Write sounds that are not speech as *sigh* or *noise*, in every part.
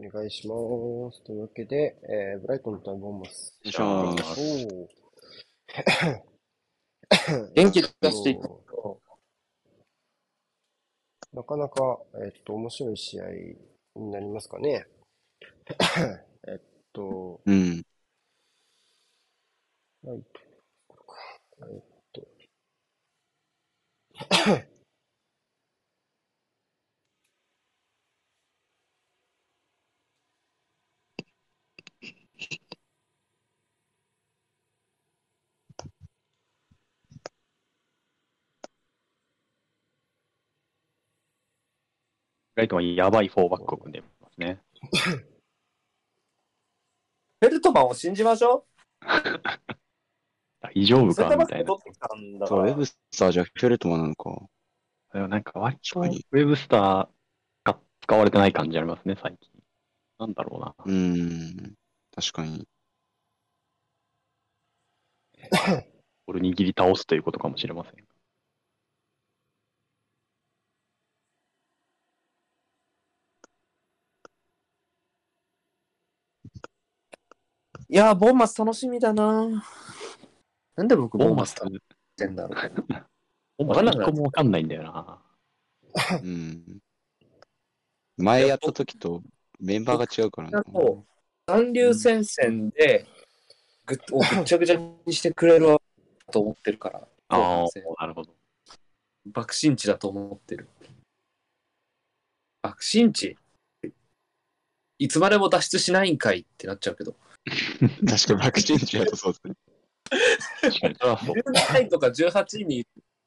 お願いします。というわけで、えーブライトンとボンマス。お願いしまおー元気出していくと、なかなか、えっと、面白い試合になりますかね。*coughs* えっと、うん。はい。*coughs* えっと、ライトンはやばいフォーバックを組んでますね。*laughs* フェルトマンを信じましょ *laughs* 大丈夫か？みたいなそう、ウらェブ。スターじゃフェルトマンなのか。でもなんか割とウ確かにェブスターが使われてない感じありますね、最近。なんだろうな。うーん。確かに。*laughs* ボール握り倒すということかもしれません。いやー、ボーンマス楽しみだななんで僕ボーンマスボ楽しんだろう。*laughs* ボンマス一個もわかんないんだよな。*laughs* うん。前やった時とメンバーが違うからな。と三流戦線でぐっをぐっちゃぐちゃにしてくれると思ってるから。ああなるほど。爆心地だと思ってる。爆心地？いつまでも脱出しないんかいってなっちゃうけど。確かに爆心地だとそうですね。確かに。それはそう。17位とか18位に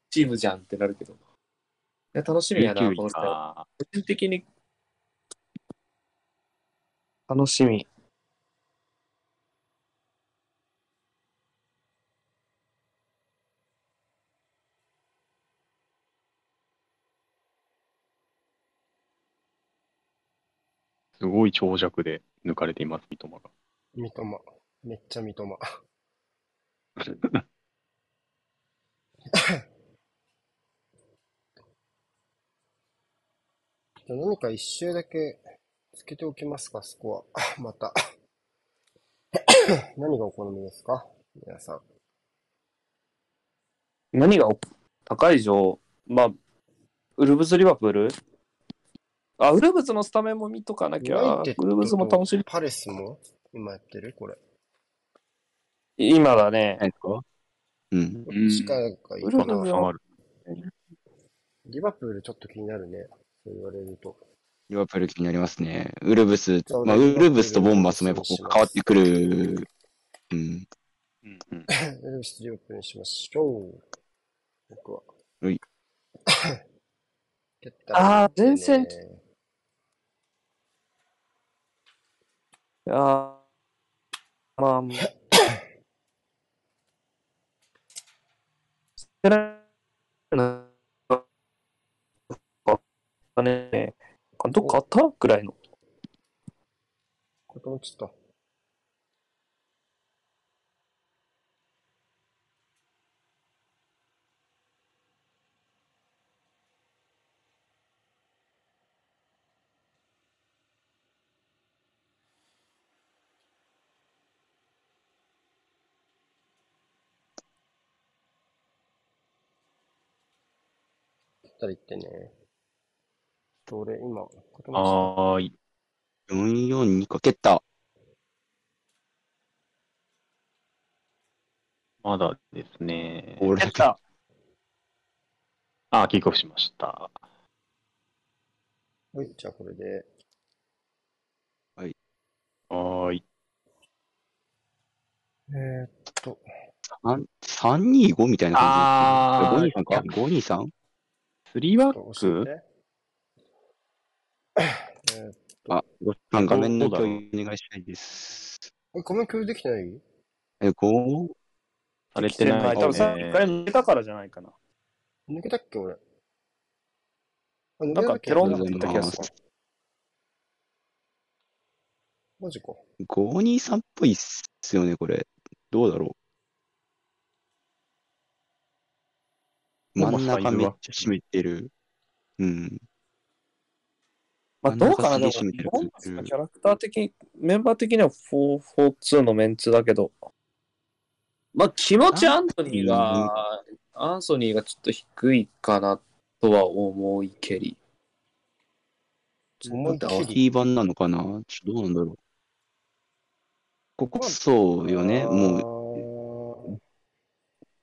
チームじゃんってなるけど。いや、楽しみやな、19位この人。個か。人的に楽しみ。すごい長尺で抜かれています、三笘が。三笘。めっちゃ三笘。*laughs* じゃあ何か一周だけつけておきますか、スコア。*laughs* また。*coughs* 何がお好みですか？皆さん。何がお高い以上、まあ、ウルブズ・リバプール？あ、ウルブズのスタメンも見とかなきゃウルブズも楽しみ。パレスも？今やってる？これ。今だね。何ですか？うん。どっちかがいいかな。はリバプールちょっと気になるね。そう言われると。リバプール気になりますね。ウルブスそう、まあ、ねウルブスとボンバスもやっぱこう変わってくる。うん。うんうん。ウルブスリバプールにしましょう。僕は。はい。*coughs* 蹴ったらあーね前線いやーまあ、してないな。ね、どっかあった？ぐらいの。こともちょっと。ったら言ってね。と俺今、はーい。442か。蹴った。まだですね。俺だけ。あ、キックオフしました。はい、じゃあこれで。はーい。えー、っと、3 325みたいな感じですか ?523 か3バ教ック？えて。えー、あ、ごさん画面の共有お願いしたいです。え、画面共有できてない？え、5? されてない多分さ、ね一回抜けたからじゃないかな。抜けたっけ俺？なんかケロンって言った気がする。マジか。523っぽいっすよね、これ。どうだろう。まあ真ん中めっちゃ占めてる。うん。まあ、どうかな、でも、真ん中締めてるボンマスがキャラクター的、メンバー的には4-4-2のメンツだけど、まあ、気持ちアンソニーが、アンソニーがちょっと低いかなとは思いけり。思いっだってアきり？ヒー版なのかな？ちょっとどうなんだろう。ここそうよね。もう、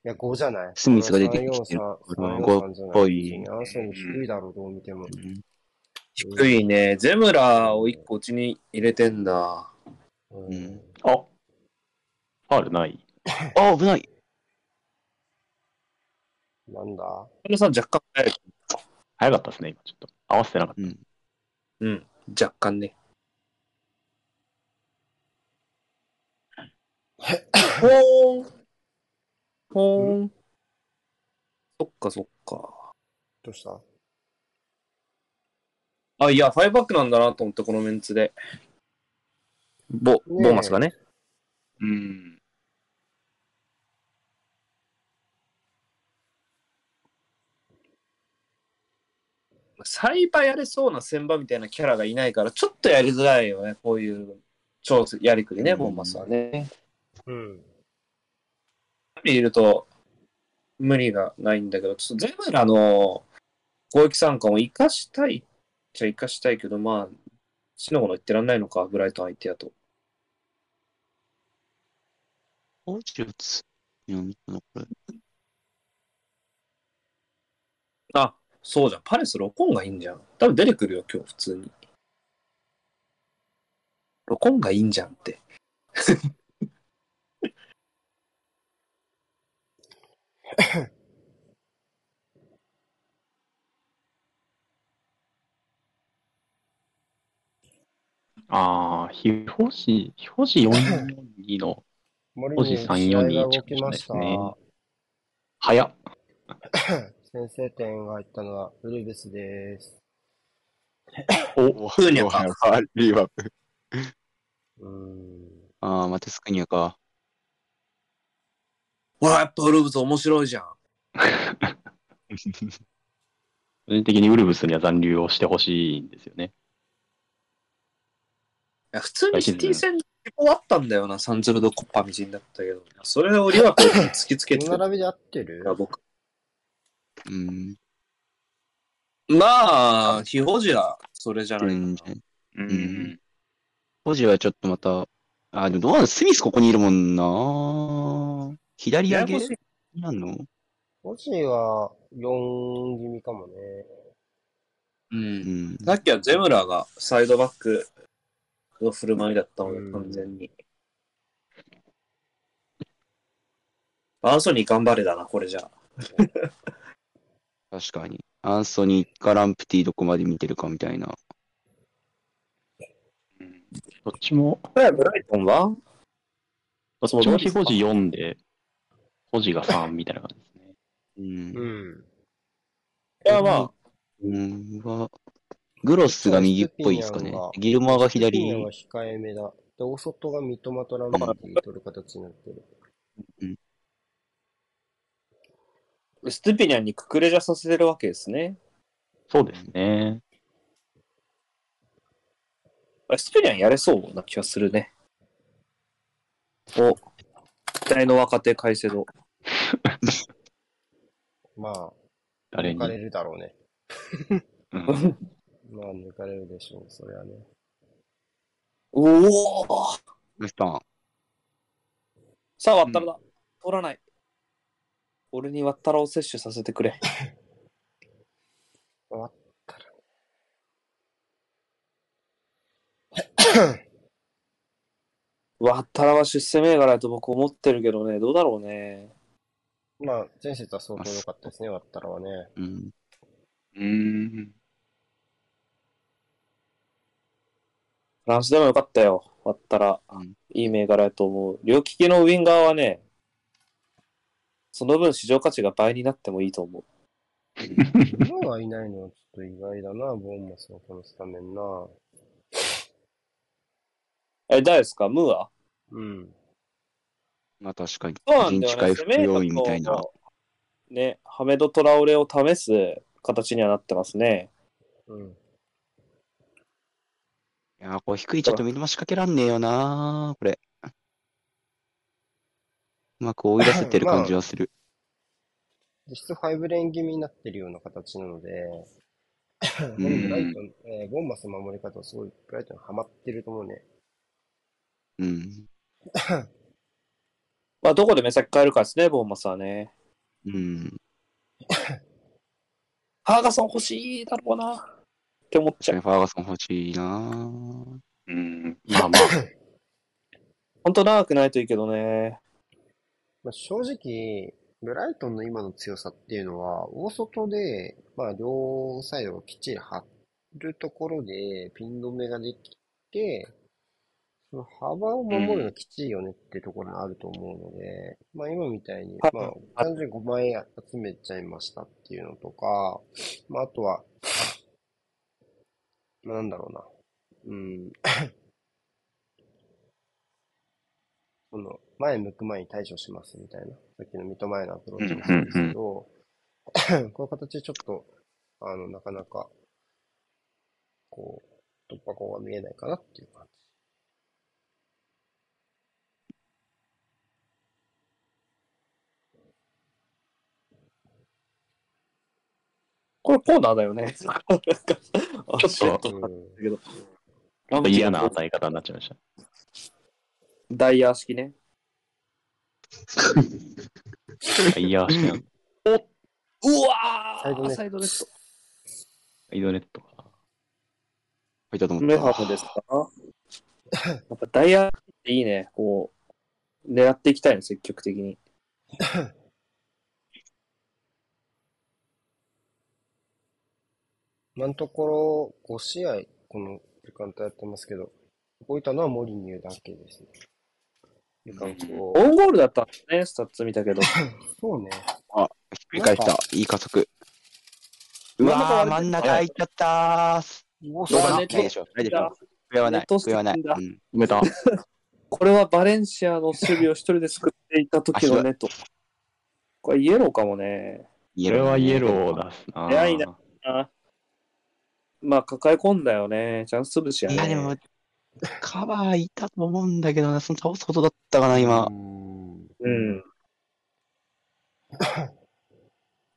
や、5じゃない？スミスが出てきてる343から343じゃない5っぽい別にアンソニー低い？だろう、どう見ても。うん低いね。ゼムラを1個うちに入れてんだ。うんうんあファールない。あ、危ない。なんだ？皆さん若干早い。早かったですね、今ちょっと。合わせてなかっうん。うん、若干ね。ほーん。ほーん。そっかそっか。どうした？あ、いや、ファイブバックなんだなと思って、このメンツで。ボ、ボーマスがね。うん。サイバーやれそうな千場みたいなキャラがいないから、ちょっとやりづらいよね、こういう超やりくりね、うんボーマスはね。うん。いると無理がないんだけど、ちょっとゼムラの攻撃参加も生かしたいっちゃ生かしたいけど、まあ、死のもの言ってらんないのか、ブライトン相手やと。おじゅつ。いや、見たな、これ。あ、そうじゃん。パレスロコンがいいんじゃん。多分出てくるよ、今日、普通に。ロコンがいいんじゃんって。*laughs* ああ、非表示、表示442の森5時に342試合が動着きました。ですね早っ。*laughs* 先制点が入ったのはウルブスです。お、クーニャか。リバプ。うーん。ああ、またスクニアか。ほら、やっぱウルブズ面白いじゃん。*laughs* 個人的にウルブスには残留をしてほしいんですよね。いや普通にシティ戦に終わったんだよな、サンズルドコッパみじんだったけど。それをリワプールに突きつけてたこの並びで合ってる？僕。うん。まあ、非保持はそれじゃないかな。全然。ううん。ポジはちょっとまた、あ、でもどうなのスミスここにいるもんな。左上げ？ややこしいなんの？ポジは4気味かもね。う。うんん。さっきはゼムラがサイドバックの振る舞いだったので、うん完全に。アンソニー頑張れだな、これじゃあ。*laughs* 確かに。アンソニーかランプティどこまで見てるかみたいな。どっちも、ブライトンは？どっちも非表示4で、保持が3みたいな感じですね。うん。うん。いや、まあ、うんは、グロスが右っぽいですかね。ギルモアが左スピニャンは控えめだ。で、大外が三笘とランプティ取る形になってる。ストゥピニャンにククレジャさせてるわけですね。そうですね。あストゥピニャンやれそうな気がするね。お、期待の若手、カイセド。まあ、誰に？抜か。れるだろうね。うん *laughs* まあ、抜かれるでしょう、それはね。おおウスタン。さあ、ワッタラだ。取らない。俺にワッタラを摂取させてくれ。終わっワッタラは出世銘柄だと僕思ってるけどね、どうだろうね。まあ、前節は相当良かったですね、割ったらはね。うん。うん。フランスでもよかったよ、ワッタラ。うんいい銘柄やと思う。両利きのウィンガーはね、その分市場価値が倍になってもいいと思う。*laughs* 今はいないのはちょっと意外だな、ボーンマスのこのスタメンな。え、誰ですか？ムーア？うん。まあ確かに。そうなんだよね。陣地回復要因みたいな。ね、ハメド・トラオレを試す形にはなってますね。うん。いやー、これ低いちょっと見逃しかけらんねえよなー、これ。うまく追い出せてる感じはする。実質5レーン気味になってるような形なので、うんブライトン、えーボンマスの守り方はすごい、ブライトンハマってると思うね。うん。まあ、どこで目先変えるかですね、ボーマスはね。うん。ハーガソン欲しいだろうな。って思っちゃう。ファーガソン欲しいなーうん。まあまあ。ほんと長くないといいけどね。まあ、正直、ブライトンの今の強さっていうのは、大外で、まあ、両サイドをきっちり張るところで、ピン止めができて、その幅を守るのきっちりよねってところにあると思うので、まあ今みたいに、はいまあ単純に5枚集めちゃいましたっていうのとか、まああとは、まあなんだろうな。うん。*coughs* その、前向く前に対処しますみたいな。さっきの三笘へのアプローチもそうですけど、*coughs* こういう形でちょっと、あの、なかなか、こう、突破口が見えないかなっていう感じ。これコーナーだよね。ちょっちょっとうんけど。嫌な与え方になっちゃいました。ダイヤー式ね。いや、しなうわサイドネットーサイドネット。サイドネットか。入ったと思った。メハムですか？やっぱダイヤっていいね。こう、狙っていきたいね、積極的に。*laughs* 今のところ、5試合、この時間帯やってますけど、動いたのはモリニューだけですね。オンゴールだったんですね、スタッツ見たけど。*laughs* そうね。ひっくり返した。いい加速。うわー、真ん中入っちゃったー。おうわないでしょ。ないでしょ。上はない。上はない。埋めた。*laughs* これはバレンシアの守備を一人で救っていた時の *laughs* ネット。これイエローかもね。これはイエローだすな。早いなあまあ、抱え込んだよね。チャンス潰しやね。いや、でも、カバーいたと思うんだけどな、その倒すほどだったかな、今。うんうん。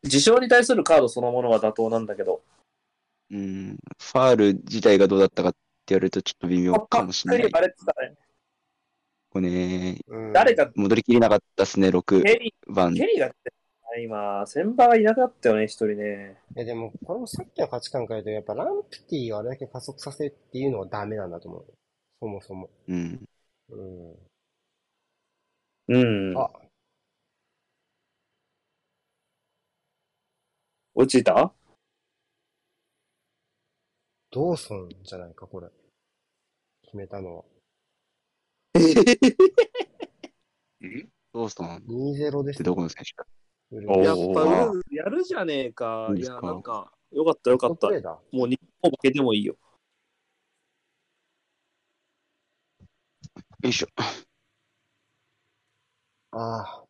事象に対するカードそのものは妥当なんだけど、うん。ファール自体がどうだったかって言われるとちょっと微妙かもしれない。バレてたね。これね、うん誰か、戻りきれなかったっすね、6ケリ番ー、。ケリーが今、先場がいなかったよね、一人ね。え、でも、これもさっきの価値観から言うと、やっぱランプティをあれだけ加速させるっていうのはダメなんだと思う。そもそも。うん。うん。うん。あ落ちた？ドーソンじゃないか、これ。決めたのは。どうしたの？っ2-0ですて。どこの選手か。やっぱーウルフやるじゃねえか。いや、なんか、よかったよかった。もう日本負けてもいいよ。よいしょ。ああ。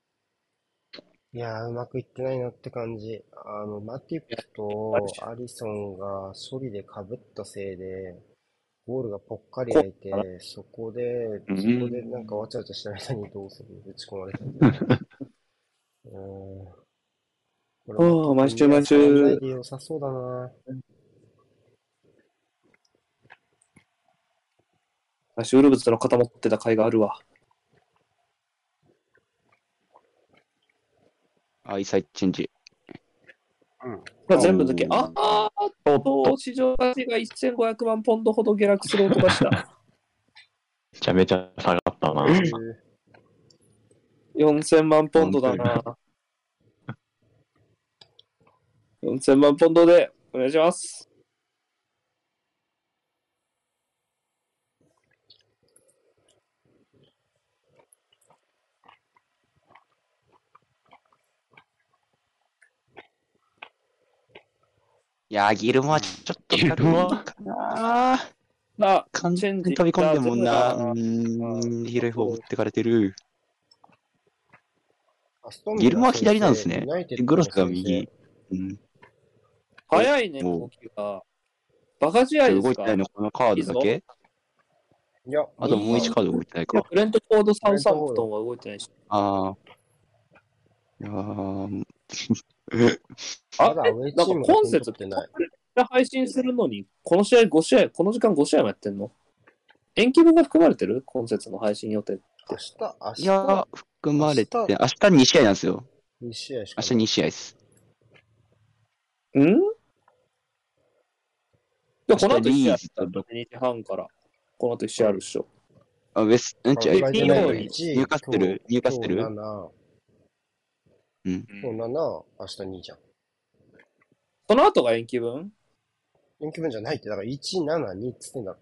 いやー、うまくいってないなって感じ。あの、マティプとアリソンが処理で被ったせいで、ゴールがぽっかり開いて、そこで、そうんこでなんかわちゃわちゃしてる間にどうする打ち込まれた。*laughs* ああ毎週毎週良さそうだな。私、ウルブズの肩持ってた甲斐があるわ。あ、イサイチェンジ。まあ、全部抜け。ああおっと、と、市場価値が1500万ポンドほど下落する音がした。めちゃめちゃ下がったな。4000万ポンドだな。4000万ポンドでお願いします。いやー、ギルモはちょっとギルモかなあ、完全に飛び込んでるもんな。うん、広い方持ってかれてる。ギルモは左なんですねグロスが右。うん。早いね、お動きが。バカ試合ですか？動いてないの？このカードだけ？いや、あともう1カード動いてないか。ブレントフォード・サウサンプトンは動いてないし。ああ。いやー、あ *laughs* まだ上チームなんかってない。配信するのに、この試合5試合、この時間5試合もやってんの？延期分が含まれてる？今節の配信予定。明日、明日、いやー、含まれて、明明日2試合なんですよ。2試合しか明日2試合です。ん？でこの後1試合リーズと2時半から。この後1試合あるっしょ。あ、ウェス、うんちゃ、あ金曜日ニューカッスルニューカッスル今日7、うん。今日7、明日2じゃん。その後が延期分？延期分じゃないって、だから1、7、2っつってんだろ。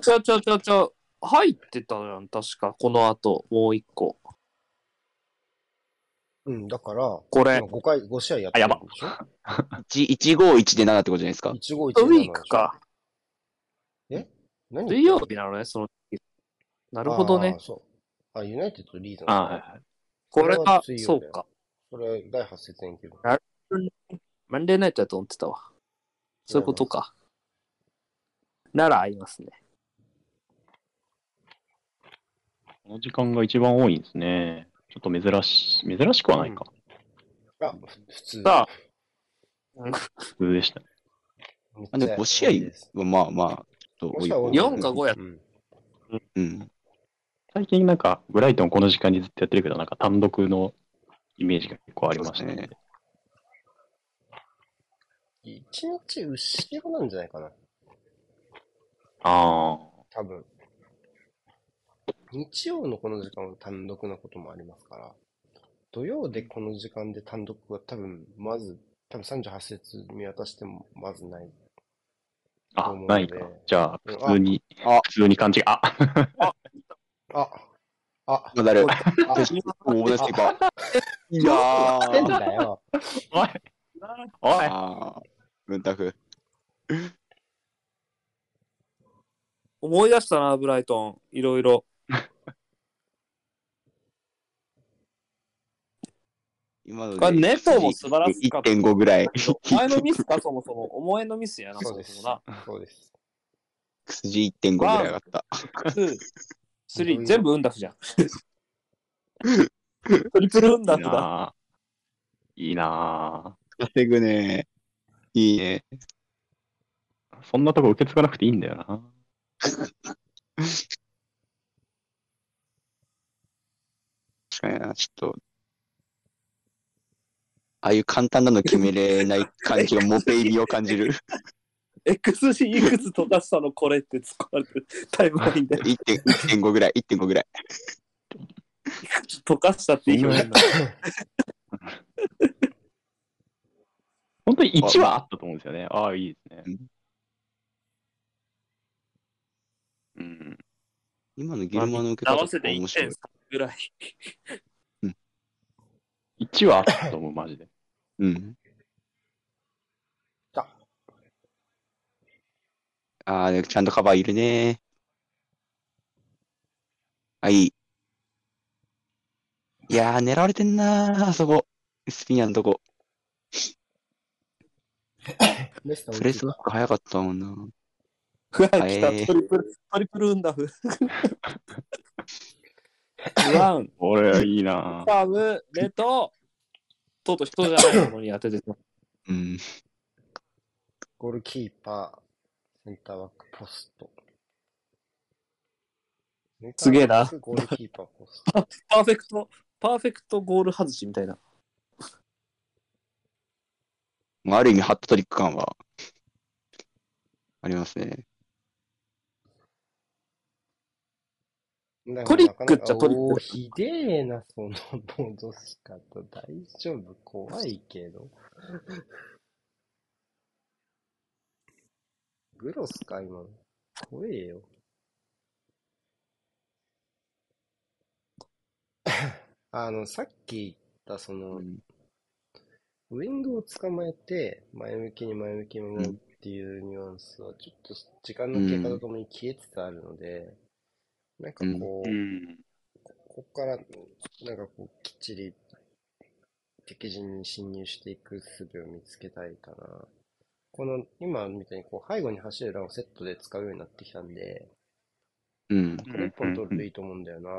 ちょちょちょちょ、入ってたじゃん、確か。この後、もう1個。うん、だから、これ今、5回、5試合やってるんでしょ？1、151で7ってことじゃないですか。?1、5、1、ウィークか。何水曜日なのね、その時。なるほどね。そう。あ、ユナイテッドとリーズあはいはい。これがそれはそうか。それ、第8節延期分。マンデーナイトだと思ってたわ。そういうことか。なら合いますね。この時間が一番多いんですね。ちょっと珍しい、珍しくはないか。あ、ふ普通。さあ、普通でしたね。あでも5試合ですはまあまあ、ちょっと多い方4か5やうん。うん。最近なんか、ブライトンこの時間にずっとやってるけど、なんか単独のイメージが結構ありましたね。1日後ろなんじゃないかな。ああ。多分。日曜のこの時間は単独なこともありますから、土曜でこの時間で単独は多分、まず、多分38節見渡してもまずない。あないか。じゃあ、うん普通に、あ普通に勘違い。ああ、あ、まだあるこいあ、おお、ですか。いややってんー。だよ。おいおいあー、文タフ。思い出したな、ブライトン。いろいろ。今のこれネトも素晴らしかった1.5ぐらい。お前のミスか、そもそも。お前のミスやな、そそうですもそもな。。そうです。XG1.5 ぐらい上がった。2、3、全部ウンダフじゃん。トリプルウンダいいフだ。なぁ。いいな稼ぐね。いいね。ぁ。そんなとこ受け継がなくていいんだよな。確かにな、ちょっと。ああいう簡単なの決めれない感じがモペイビを感じる。XG いくつ溶かしたのこれって突っ込まれてるタイムラインで。1.5ぐらい、1.5ぐらい。溶かしたっていい表現だ。本当に1はあったと思うんですよね。ああ、いいですね。うん。今のギルマの受け方と合わせて面白い1.3。ぐらい。1はあったと思う、マジで。うん。あ、ああ、ちゃんとカバーいるね。あ、いい。いやー、狙われてんなー、あそこ。スピニアのとこ。*coughs* プレスバック早かったもんな。うわ、来た、えートリプル、トリプルウンダフ。*laughs* ワン、これはいいなぁ。ファーム、レッド、とうとう人じゃないものに当ててた。うん。ゴールキーパー、センターバック、ポスト。すげえなゴールキーパー、ポスト。パーフェクト、パーフェクトゴール外しみたいな。まあ、ある意味、ハットトリック感は、ありますね。トリックっちゃトリックひでえな、その戻し方。大丈夫？怖いけど。グロスか、今の。怖えよ。*laughs* あの、さっき言った、その、うんウィングを捕まえて、前向きに前向きに回るっていうニュアンスは、ちょっと時間の経過とともに消えつつあるので、なんかこう、うん。ここから、なんかこう、きっちり敵陣に侵入していく術を見つけたいかな。この、今みたいにこう背後に走るランをセットで使うようになってきたんで、うん。これ一本取るといいと思うんだよな。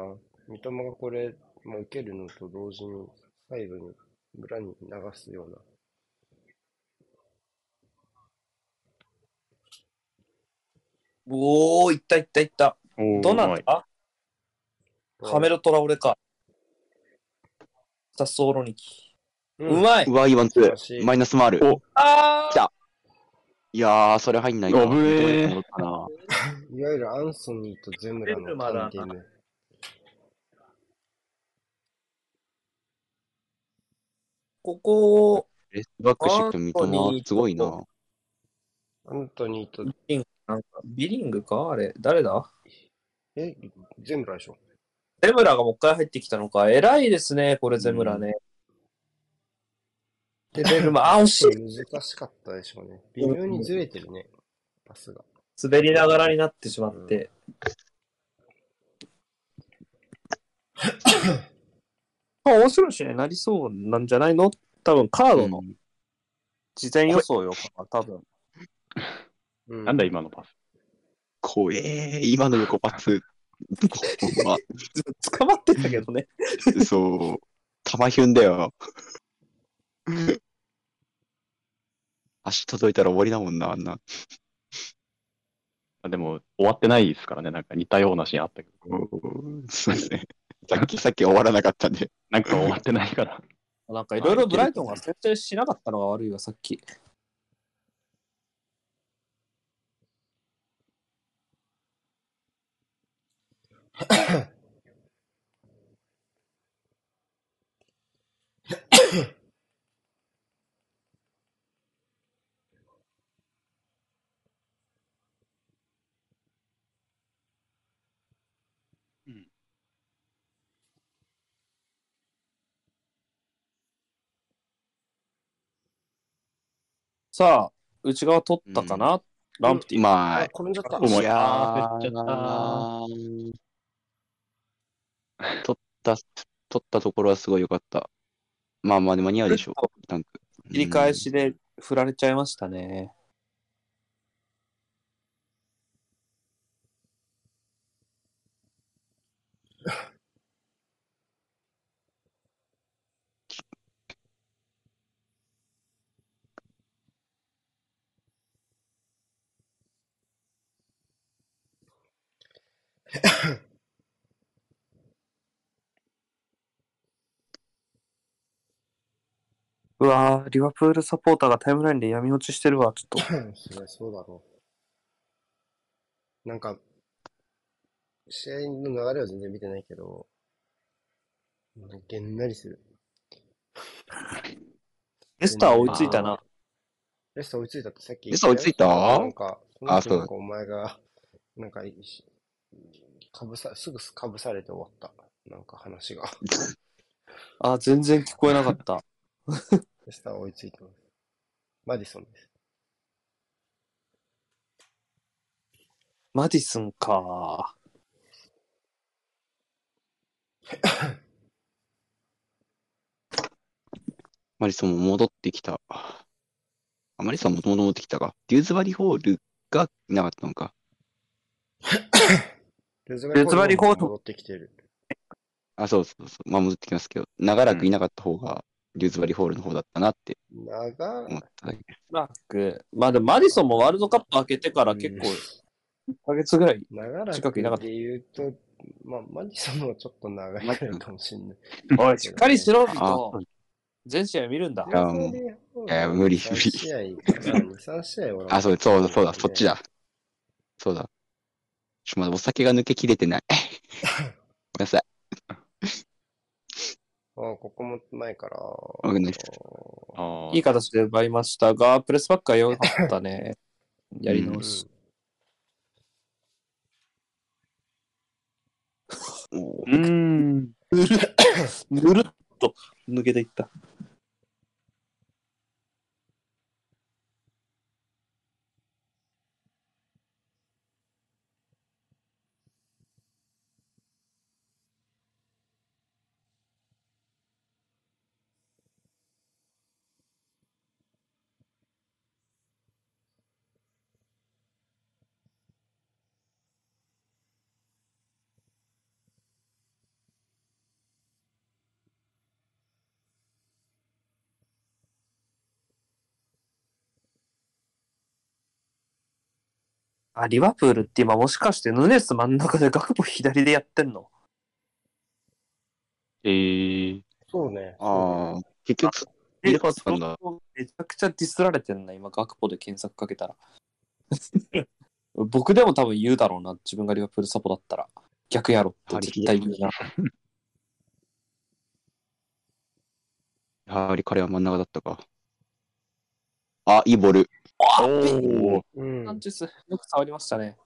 三笘がこれ、まあ、受けるのと同時に、サイドに、裏に流すような。おー、いったいったいった。どなたカメロトラオレか。サッソーロニキ。ううまい。うわ、イワンツー。マイナスもある。お。あ来た。いやー、それ入んないな。危ねえ *laughs* いわゆるアンソニーとゼムラのゼムラだ。タンデム。ここ、レスバックしてきた三笘、ーすごいな。アントニーと、ビリングなんかビリングか？あれ、誰だ？え、ゼムラでしょゼムラがもう一回入ってきたのか。偉いですね、これゼムラね。で、ベルマ、あ、惜しい。難しかったでしょうね。微妙にずれてるね、パスが。滑りながらになってしまって。まあ、面白い試合になりそうなんじゃないの？多分カードのうん事前予想よ、多分。うなんだ今のパス。怖えー、今の横パス。ま捕まってたけどね。そう。玉ヒュンだよ。足届いたら終わりだもんな、あんな。あでも、終わってないですからね。なんか似たようなシーンあったけど。そうですね。さっき、さっき終わらなかったんで。なんか終わってないから。なんかいろいろブライトンが設定しなかったのが悪いわ、さっき。*laughs* さあ、内側取ったかな、ランプティ。まあ、あ、転んじゃった。重いいやあー振っちゃったー取った、取ったところはすごい良かった。まあまあ、で間に合うでしょう、タンク。切り返しで振られちゃいましたね。*laughs* うわーリバプールサポーターがタイムラインで闇落ちしてるわ、ちょっと。*laughs* そりゃそうだろう。なんか、試合の流れは全然見てないけど、げんなりする。*laughs* レスター追いついたな。レスター追いついたってさっきレスター追いついた？なんか、あそう時なんかお前が、なんか、しかぶさ、すぐかぶされて終わった。なんか話が。*laughs* あ、全然聞こえなかった。レスター追いついてます。マディソンです。マディスンか。*laughs* マリソンも戻ってきた。あ、マリソンも戻ってきたか。デューズバリホールがいなかったのか。レズレズバリホール戻ってきてる。あ、そうそうそう。まあ戻ってきますけど、長らくいなかった方が、デューズバリホールの方だったなって長思っただけ。ラック。まあでもマディソンもワールドカップ開けてから結構、1ヶ月ぐらい。長ら近くいなかっで言うと、まあ、マディソンもちょっと長いかもしんない。おい、*laughs* しっかりしろ、あと。全試合見るんだい。やもういや無理無理3試合かな、2、3試合俺もあ、そう、そうだ、そうだ、そっちだ。そうだ。ちょ、まだお酒が抜けきれてない。*laughs* ごめんなさい。あここも前から。わかんないですあいい形で奪いましたが、プレスバックは良かったね。やり直し。おうーん。ぬるっと抜けていった。あ、リバプールって今もしかしてヌネス真ん中でガクポ左でやってんの？えー、そうね。ああ、結局、入れ替わったんだ。めちゃくちゃディスられてんな、今、ガクポで検索かけたら。*laughs* 僕でも多分言うだろうな、自分がリバプールサポだったら。逆やろって絶対言うな。やはり彼は真ん中だったか。あ、いいボール。あおー、うんサンチェス、よく触りましたね。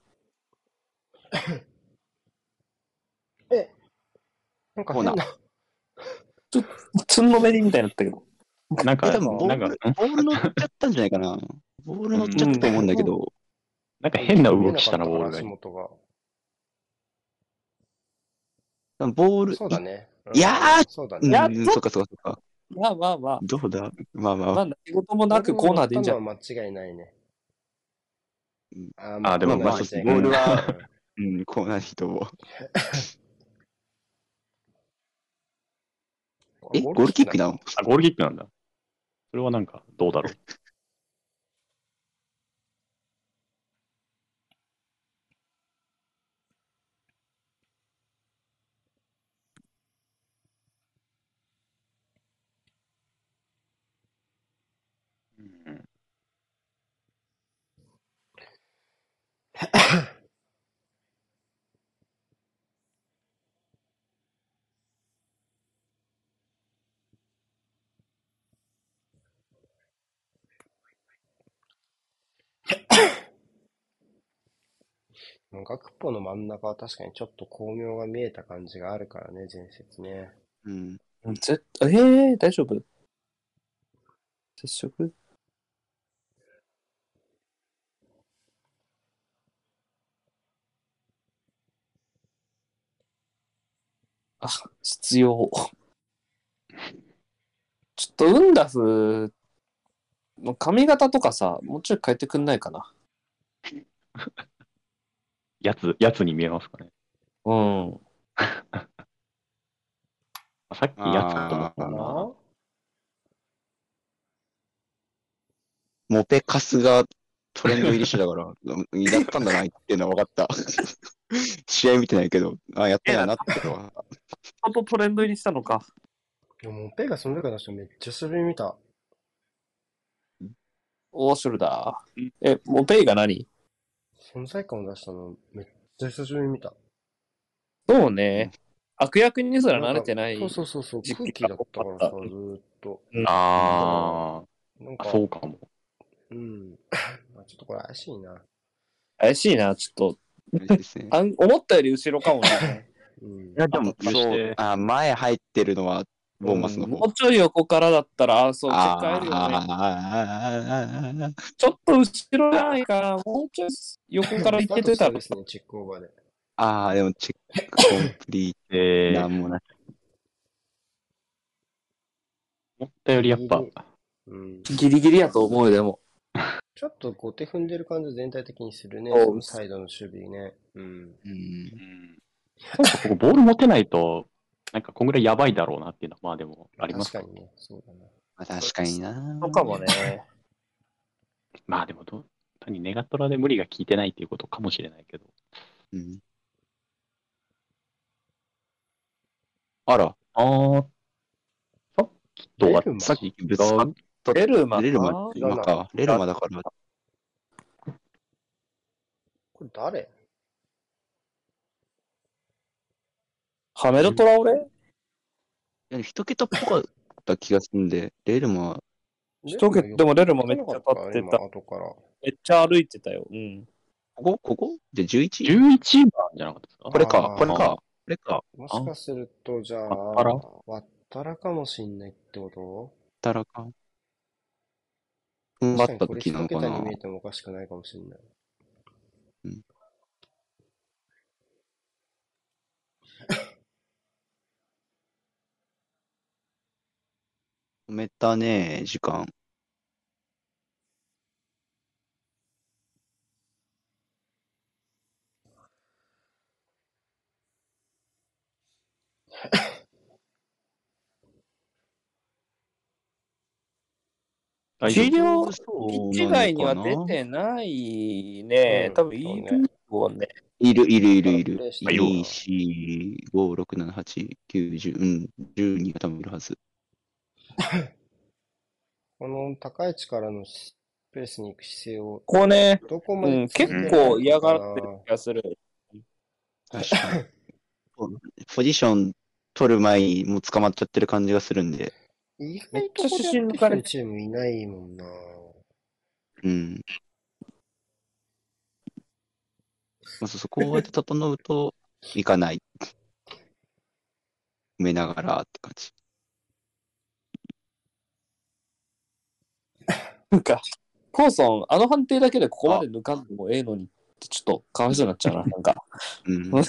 なんかコーナー変な、つんのめりみたいになったけど。え、なんか、ボール、なん？か、ボール乗っちゃったんじゃないかな。ボール乗っちゃったと思うんだけど、*laughs* なんか変な動きしたな、ボールがボール。そうだね。うんいやーうん、そうだね。やっとそっかそっかそっか。まあまあまあ。どうだ？まあまあ、まあ、何事もなくコーナーでいいんじゃん。ボールを乗ったのは間違いないねうん。ああでもまあボールは *laughs* うん、こうなる人も。*laughs* え、ゴールキックなの？あ、ゴールキックなんだ。それはなんか、どうだろう？*laughs* ガクポの真ん中は確かにちょっと巧妙が見えた感じがあるからね、前節ね。うん。ぜえー、大丈夫？接触？あ、必要。ちょっとウンダフ、もう髪型とかさ、もうちょい変えてくんないかな。*laughs* やつ、やつに見えますかね。うん。*laughs* さっきやつと思ったあな。モペカスがトレンド入りしてたから、う *laughs* んやったんだなっていうのは分かった。試合見てないけど、あ、やったんだなってのは。ちゃんとトレンド入りしたのか。でも、ペがその中出したのめっちゃ久しぶりに見た。オーショルダー？え、もうペイが何？存在感を出したのめっちゃ久しぶりに見た。そうね。悪役にすら慣れてない。そうそうそうそう、時期空気だったからさ、ずーっと。あなんあ、か、そうかも。うん。*coughs* まあちょっとこれ怪しいな。怪しいな、ちょっと。ですね。あん思ったより後ろかもね。うんい。や、でも、そう、あ、前入ってるのは、ボーマスの方。もうちょい横からだったら、あ、そう、チェックるよね。あ、ちょっと後ろじゃないかな。もうちょい横から行けてたらですね、*laughs* チェックオーバーで。ああ、でも、チェックコンプリー *laughs* えー、トなんもない。思ったよりやっぱ、うん。ギリギリやと思うよ、でも。*laughs* ちょっと後手踏んでる感じ全体的にするね。サイドの守備ね。うん。うんう。んなんかここボール持てないと、なんかこんぐらいやばいだろうなっていうのは、まあでもあります確かにね。そうだな。まあ、確かにな。そうかもね。*laughs* まあでもどう、単にネガトラで無理が効いてないっていうことかもしれないけど。うん。あら、ああ、さっきとはさっきぶつかっレルマか？レルマ、今か？レルマだから。これ誰？ハメルトラオレ？一桁っぽかった気がするんで、レルマ、一桁？でもレルマめっちゃ立ってた。めっちゃ歩いてたよ。うん。ここ？ここ？で 11? 11番じゃなかったですか？これかこれか、これか。もしかすると、じゃあ、わったら？わったらかもしんないってこと？たらか。踏ん張った時なのかなに見えてもおかしくないかもしんない。止めたね、時間。*laughs* 大丈夫治療、チ外には出てないね。うん多分いるよね。いる、いる、いる、いる。プレイしてるよ2、4、5、6、7、8、9、10、うん、10人が多分いるはず。この高い位置からのスペースに行く姿勢をこうね、どこまでうん、結構嫌がってる気がする。確かに。ポジション取る前にもう捕まっちゃってる感じがするんで。意外とここでやってきてるチームいないもんな。うん。まずそこで整うと、いかない。埋めながらって感じ。*laughs* なんか、コーソン、あの判定だけでここまで抜かんでもええのにってちょっとかわいそうになっちゃうな。なんか、うん。う *laughs* ん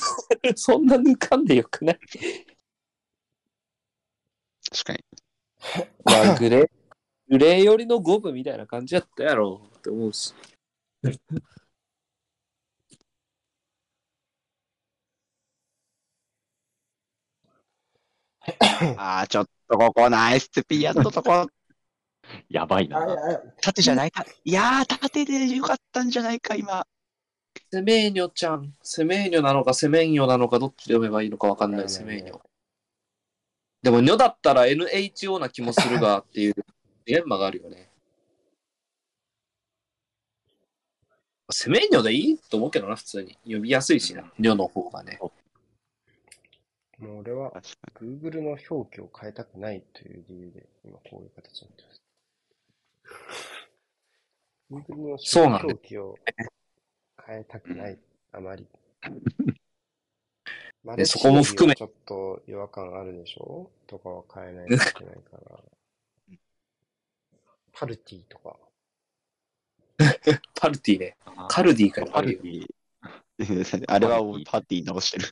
そんな抜かんでよくない？*laughs* 確かに。*laughs* まあ、グレー、グレー寄りの五分みたいな感じやったやろって思うし。*laughs* ああ、ちょっとここナイスピーやったとこ、*laughs* やばいな。縦じゃないか。いやー、縦でよかったんじゃないか、今。セメーニョちゃん、セメーニョなのかセメンニョなのかどっちで読めばいいのかわかんない、セメーニョ。でも、ニョだったら NHO な気もするがっていう *laughs* ジレンマがあるよね。セメーニョでいいと思うけどな、普通に。呼びやすいしな、ニョの方がね。もう俺は Google の表記を変えたくないという理由で今こういう形になってます。Google のそうなんだ表記を変えたくない、あまり。*laughs* マルチそこも含めちょっと違和感あるでしょ？とかは変えないといけないから。*laughs* パルティとか。*laughs* パルティね。カルディからパあるよ。ルティに。*laughs* あれはパーティー直してる。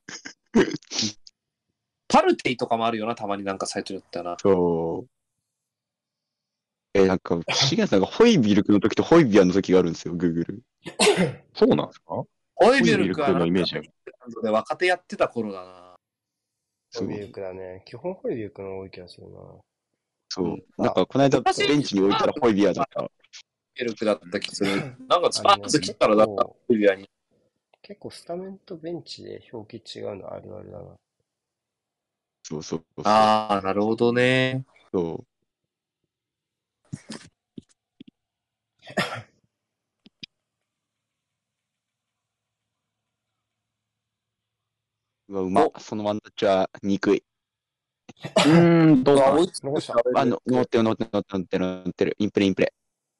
パルティとかもあるよな、たまになんかサイトだったな。そう。え、なんか、不思議な、なんか、ホイビルクの時とホイビアの時があるんですよ、Google。そうなんですか？ホイビルクのイメージあるで若手やってた頃だな。ホイビュークだね。基本ホイビュークの多い気がするな。そう。なんか、この間、ベンチに置いたらホイビアだった。オイビルクだった気する。なんかスパーツ切ったらだった、オイビアに。結構スタメンとベンチで表記違うのあるあるだな。そうそうそう。ああ、なるほどね。そう。うわ、うまっ。そのワンタッチは憎い。うーん、どうかなあ追いつ残した。あの、乗ってる乗ってる乗ってる乗ってる乗ってる。インプレインプレ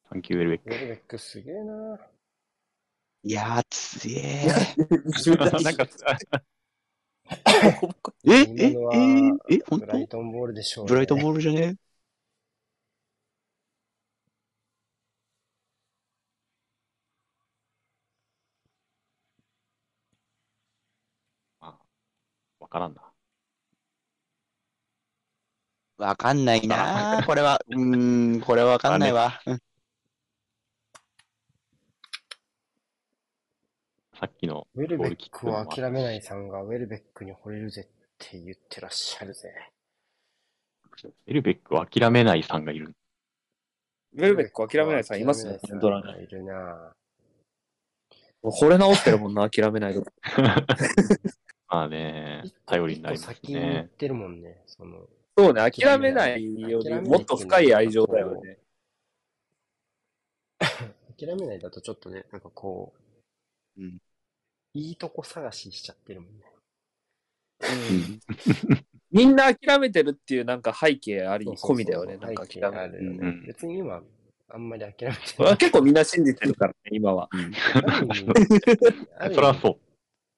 サンキューウェルベッウェルベックすげえな。イ。いやー、つえク。なんか、ー。えええ今のはええ本ブライ当トンボールでしょう、ね。ブライトボールじゃねからんな。わかんないなーこれは。うーん、これはわかんないわ。うんさっきのウェルベッククをの諦めないさんがウェルベックに惚れるぜって言ってらっしゃるぜ。ウェルベックを諦めないさんがいる。ウェルベック諦めないさんいます？ね、ドラに。ないるな。*laughs* 惚れ直してるもんな、諦めないと。*laughs* まあね、頼りになります一個先に行っね。てるもんね。その、そうね、諦めないよりもっと深い愛情だよね。*laughs* 諦めないだとちょっとね、なんかこう、うんいいとこ探ししちゃってるもんね。うん *laughs* みんな諦めてるっていうなんか背景あり込みだよね、なんか背諦めるよね。うん別に今、あんまり諦めてこれは結構みんな信じてるからね、今は。*laughs* それはそう。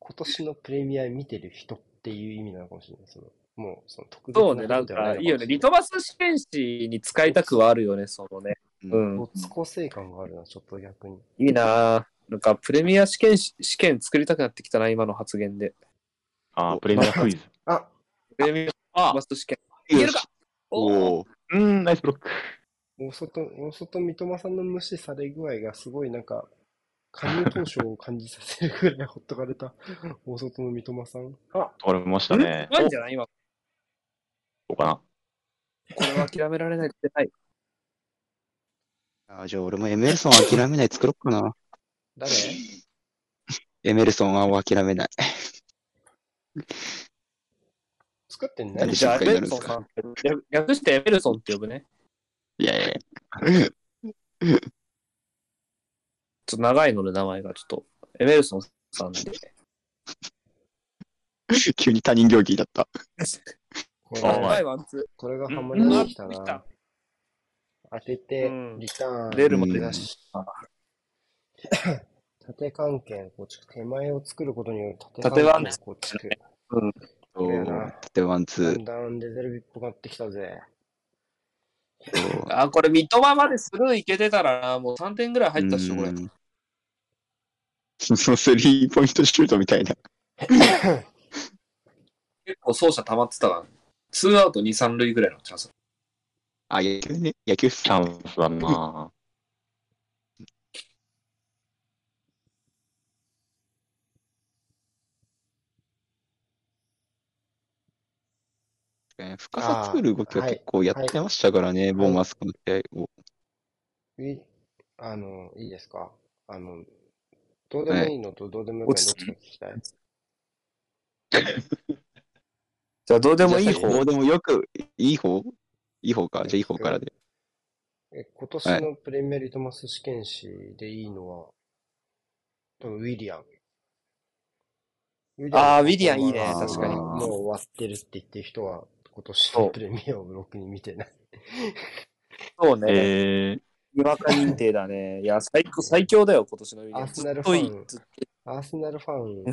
今年のプレミア見てる人っていう意味なのかもしれない。そのもう、その特別そうね、なんかいいよね。リトトマス試験紙に使いたくはあるよね、そのね。うん。没個性感があるな、ちょっと逆に。いいなぁ。なんかプレミア試験し試験作りたくなってきたな、今の発言で。あープレミアクイズ。あ、プレミアマスト試験。いけるかおおお。うーん、ナイスブロック。大外、大外三笘さんの無視され具合がすごいなんか、加入当初を感じさせるぐらいほっとかれた *laughs* 大外の三笘さん。あ、取れましたね。なんじゃない？今。どうかな？これは諦められないってない。あじゃあ俺もエメルソン諦めない作ろっかな。誰？*laughs* エメルソンを諦めない。作ってんねじゃあ、エメルソンさん略略してエメルソンって呼ぶね。いやいやい *laughs* ちょっと長いので名前がちょっと、エメルソンさんで。や、*laughs* 急に他人行儀だった。これあ長いワンツこれがハマりに来たうんな。当ててうん、リターン。出るまで出し。縦関係構築。手前を作ることによる縦縦ワン関係構築。うん。縦ワンツー。だんだんデゼルビっぽくなってきたぜ。あ、これ、三笘までスルーいけてたらな、もう3点ぐらい入ったっしょ、これう。んそのスリーポイントシュートみたいな。結構走者溜まってたから、ツーアウト2、3塁ぐらいのチャンス。あ、野球ね。野球っすチャンスだな深さ作る動きは結構やってましたからね、ボーマスこの試合を。ウィあの、いいですか？あの、どうでもいいのとどうでもよくないどっちか聞きたい。*laughs* じゃあ、どうでもいいど方うでもよく、いい方？いい方か。じゃあいい方からで。え今年のプレミアリトマス試験紙でいいのは、多分ウィリアン。ウィあーウィリアンいいね確かにもう終わってるって言ってる人は、今年のプレミアをろくに見てない。そうね。えー、にわか認定だね。いや、最高、最強だよ、今年のウィリアーセナルファンアーセナルファン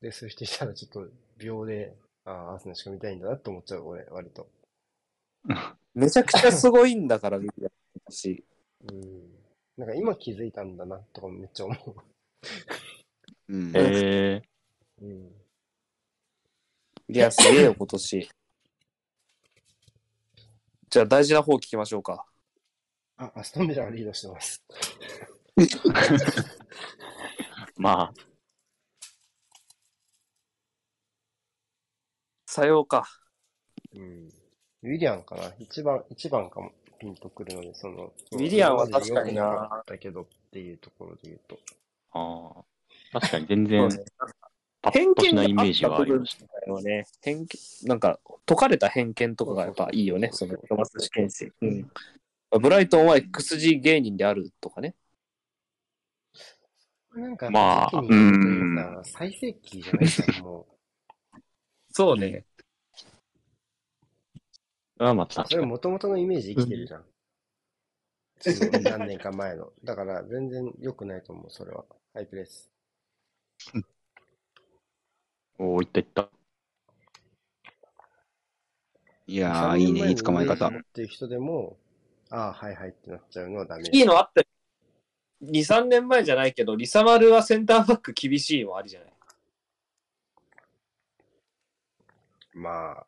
でそういう人いたらちょっと秒で、ああ、アーセナルしか見たいんだなって思っちゃう、俺、割と。*laughs* めちゃくちゃすごいんだから、ウィリアム今年。うん。なんか今気づいたんだな、とかめっちゃ思うん。えう。うん。いや、すげえよ、今年。じゃあ、大事な方聞きましょうか。あ、アストンビラがリードしてます。ー、*laughs* まあ、さようか。うん。ウィリアンかな一番、一番かも、ピンとくるので、その、ウィリアンは確かにな良くなかったけどっていうところで言うと。あー確かに全然そうねパッとしないイメージはありました。ね。偏見、なんか、解かれた偏見とかがやっぱいいよね、そのトマス試験生。うん。ブライトンは XG 芸人であるとかね。なんか、まあうか最盛期じゃないから、もそうね。あまあう。それ確かに。元々のイメージ生きてるじゃん。その何年か前の。だから、全然良くないと思う、それは。ハイプレス。おお、いったいった。いやー、いいね、いい捕まえ方3年前のイメージ。持っていう人でも、ああ、はいはいってなっちゃうのはダメ。いいのあったよ2、3年前じゃないけど、リサマルはセンターバック厳しいもありじゃない？まあ、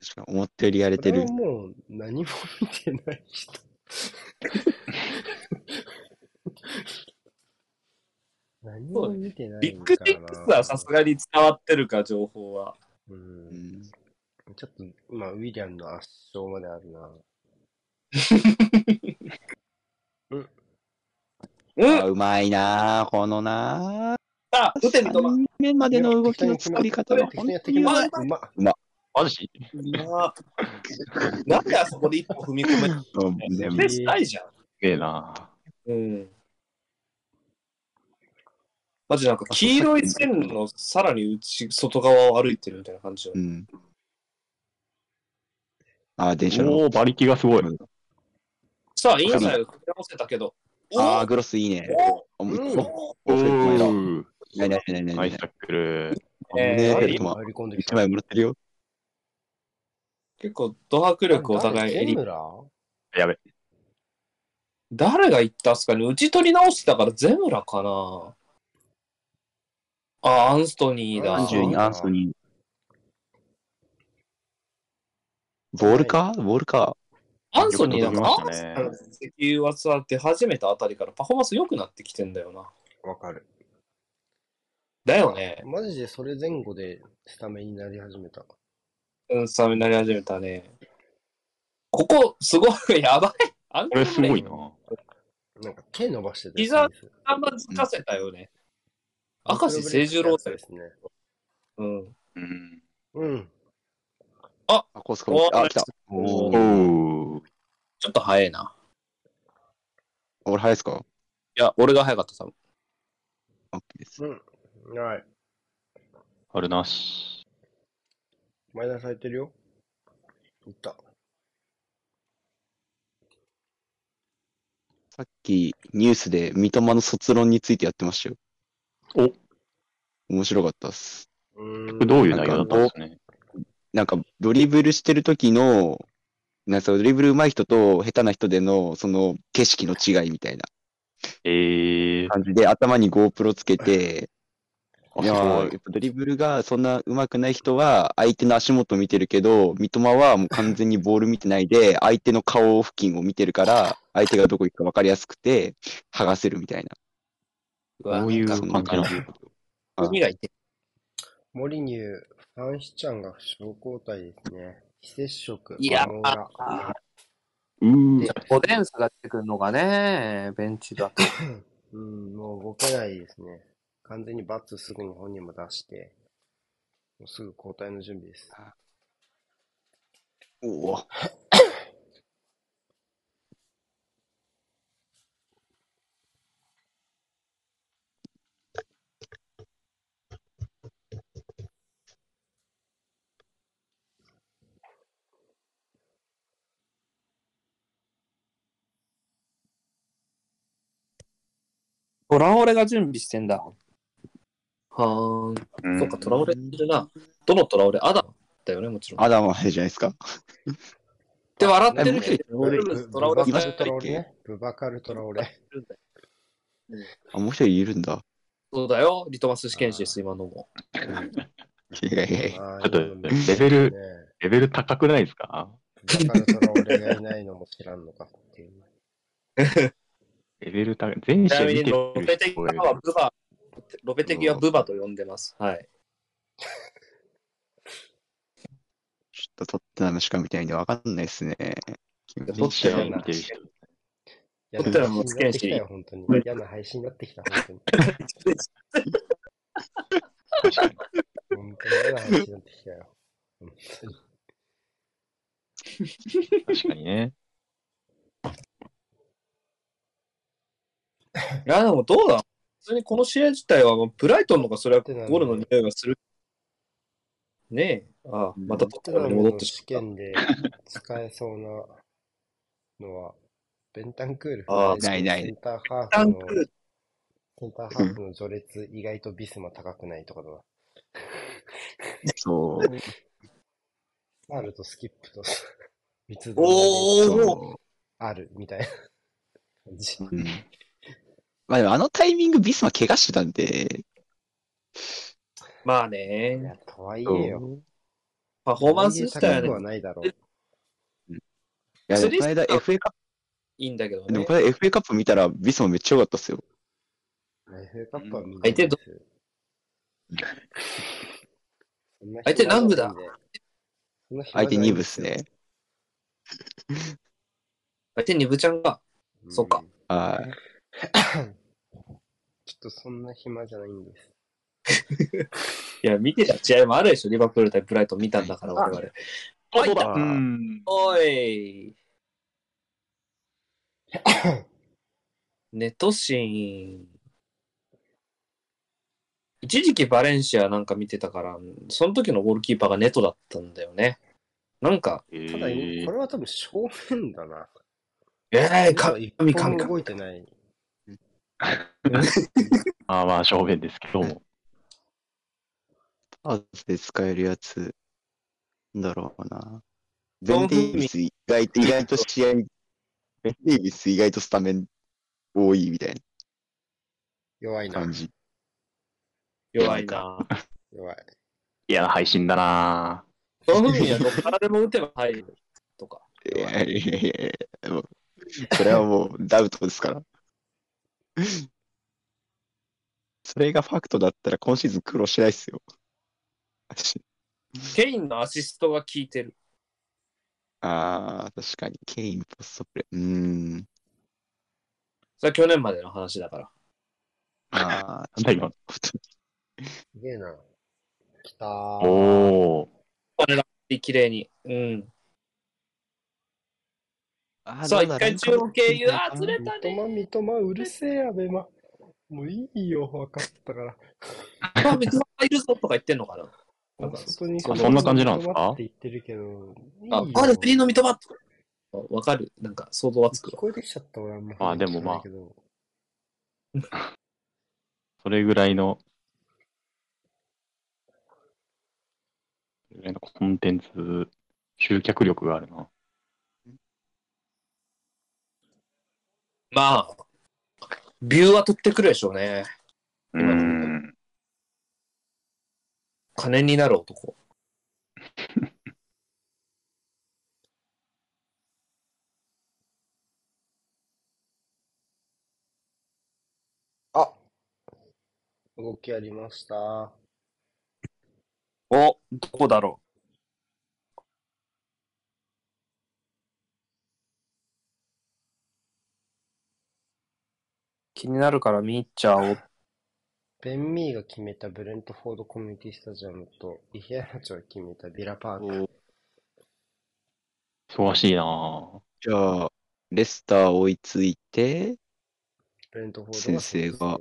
確かに思ったよりやれてる。もう何も見てない人。*laughs* 何も見てないビッグシックスはさすがに伝わってるか、情報は。う。うんんちょっと、まあ、ウィリアムの圧勝まであるな。*laughs* うんあうまいなー、このなさあ、打てみとま。ー。面までの動きの作り方が適当にやってき本ます。当にうまっ。マジ？なんであそこで一歩踏み込めるうんねベースないじゃん。すげえな。うん。マジなんか黄色い線のさらに内、外側を歩いてるみたいな感じよう。ん。あー、電車の。おお、馬力がすごい。さあ、インサイド組み合わせたけど。あー、グロスいいね。おうんおおお前だ。ーないないないないないナイス。タックル。えー一た。枚もらってるよ。結構、ド迫力お互いエリ襟。やべ。誰が言ったっすかね打ち取り直してたからゼムラかなあ、アンストニーだ。あ32、アンソニー。ボールか？ボールか。アンソニーなんか、よアンソニーの石油は伝わって始めたあたりからパフォーマンス良くなってきてんだよな。わかる。だよね。マジでそれ前後でスタメンになり始めた。うん、スタメンになり始めたね。ここ、すごい、やばい。あれすごいな。なんか手伸ばしてて。膝あんまずかせたよね。明石清十郎。ですね。うん。うん。うん。あ、コースコース。あ、来た。おおーー。ちょっと早いな。俺早いっすか？いや、俺が早かった、多分。?OK です。うん。はい。あるなし。前田されてるよ。いった。さっきニュースで三笘の卒論についてやってましたよ。お面白かったっす。うーん。どういう内容だったんですね？なんかドリブルしてる時の、なんかドリブル上手い人と下手な人でのその景色の違いみたいな。えー、感じで頭に GoPro つけて、あい。やーやっぱドリブルがそんな上手くない人は相手の足元見てるけど、三笘はもう完全にボール見てないで、相手の顔付近を見てるから、相手がどこ行くか分かりやすくて、剥がせるみたいな。ここういう感じ。なの海がいて。森乳、ファンヒちゃんが負傷交代ですね。非接触。いやあの裏うーじゃあポデンスが出てくるのがね、ベンチだと。*coughs* うん、もう動けないですね。完全にバツすぐに本人も出して、もうすぐ交代の準備です。おお。トラオレが準備してんだ。はーん。うんそっか、トラオレいるな。どのトラオレアダムだよね、もちろん。アダムはあれじゃないですか？で、笑ってるけえど、トラオレいましたブバカルトラオっけレね。ブバカルトラオレ。あ、もう一人いるんだ。そうだよ、リトマス試験士です、今のも。いやいやいや。ちょっとレベルねレベル高くないですか？ブバカルトラオレがいないのも知らんのかっていう。*laughs* レベル高い。全試合見てロペテる人キはブバ、ロペテキはブバと呼んでます。はい。ちょっとトッテナムしか見てないんでわかんないですね。全試合見てる人。嫌撮ったらもうな配信になってきたよ、本当に。嫌な配信になってきた、本当に。*laughs* 本当に嫌な配信になってきたよ。確かにね。いや、でもどうだ？普通にこの試合自体は、ブライトンの方がそれはゴールの匂いがする。ねえ。ああ、またトッテナムに戻って試しまっ験で使えそうなのは、ベンタンクールあーないないセンターハた。ーフの、タンクセンターハーフの序列、意外とビスマ高くないとかだな。そう。サールとスキップと、密度おーそあるみたいな感じ。う。うん。まあでもあのタイミングビスマ怪我してたんで、まあいねや、、とはいえよ。パフォーマンス自体は高くはね、ないだろう。いや、でもこの間 FA カッいいんだけどプ、でもねこ。の間 FA カップ見たらビスマめっちゃ良かったっすよ。FA カップはみんな相手どですそんな相手南部だそんな暇相手2部っすね。相手にぶちゃんが、うんそうか。はい。*laughs* っとそんな暇じゃないんです。*laughs* いや、見てた試合もあるでしょ、リバプール対ブライトン見たんだから、我々。あ、そうだ。うん。おい。*coughs* ネトシーン。一時期バレンシアなんか見てたから、その時のゴールキーパーがネトだったんだよね。なんか、えただ、ーこれは多分正面だな。ええ神神神動いてない。*laughs* まあまあ、正面ですけども。パーズで使えるやつ、なんだろうな。ベン・デイビス意外と、意外と試合、ベン・デイビス意外とスタメン多いみたい弱いな。な感じ。弱いな。弱い。嫌な配信だなその分にはどっからでも打てば入るとか。いやいやいやいや、もうそれはもうダウトですから。それがファクトだったら今シーズン苦労しないっすよ。*laughs* ケインのアシストが効いてる。ああ、確かに。ケイン、ポストプレー。うーん。それは去年までの話だから。まあ、なんだ今。*laughs* すげえな。来たー。おー。綺麗に。うん。あそう、一回中央経由、あー、ずれたね。三笘、三笘、うるせえや、ベマ。もういいよ、分かったから。あ、三笘いるぞとか言ってんのかななんかそんな感じなんですか？って言ってるけど。あ、あれ、ペリの三笘。わかる？なんか想像はつくわ。聞こえてきちゃった、俺はもう。あでもまあけど *laughs* それぐらいの、それぐらいのコンテンツ、集客力があるな。まあ、ビューは取ってくるでしょうね。うーん。金になる男。*laughs* あ動きありました。お、どこだろ気になるから見入っちゃおう。ベン・ミーが決めたブレントフォードコミュニティスタジアムと、イヒアナチョが決めたビラパーク。忙しいなぁ。じゃあ、レスター追いついて、ブレントフォード先生が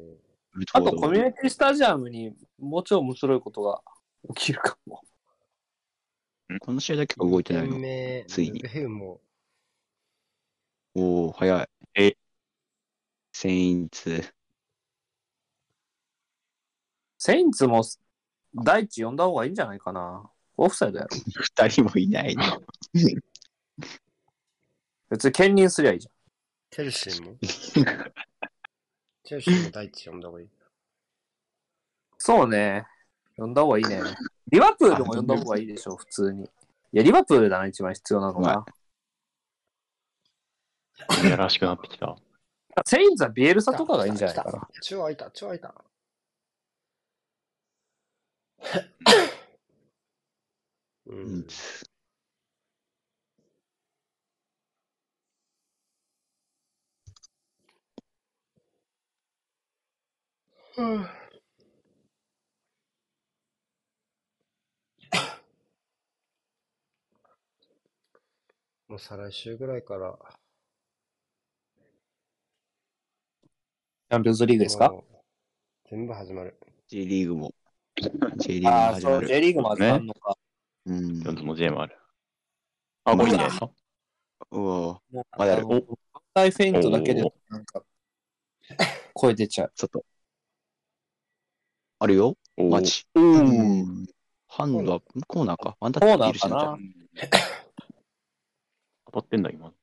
あと、コミュニティスタジアムにもうちょい面白いことが起きるかも。この試合だけが動いてないの2。目ついにおお早い。えセインツ。セインツも第一呼んだ方がいいんじゃないかな。オフサイドやろ。二人もいないの。*laughs* 別に兼任すりゃいいじチェルシーも？*laughs* チェルシーも第一呼んだ方がいい。ゃん。そうね。呼んだ方がいいね。リバプールも呼んだ方がいいでしょ、普通に。いや、リバプールだな、一番必要なのが。やらしくなってきた。セインツはビエルサとかがいいんじゃないかな。来た。超開いた、超開いた。うん。うんもう再来週ぐらいから。チャンピオンズリーグですか？全部始まる。J リーグも。*laughs* J リーグもああ、そう。J リーグも始まるのか。うん。ジョンズも J もある。あ、もういいんじゃないですかうわもうまだあるの反対フェイントだけでおー、なんか、声出ちゃう。ちょっと。あるよ。おマジ。おうん。ハンドはコーナーか。ワンタコーッチでナーかな。当たってんだ、今。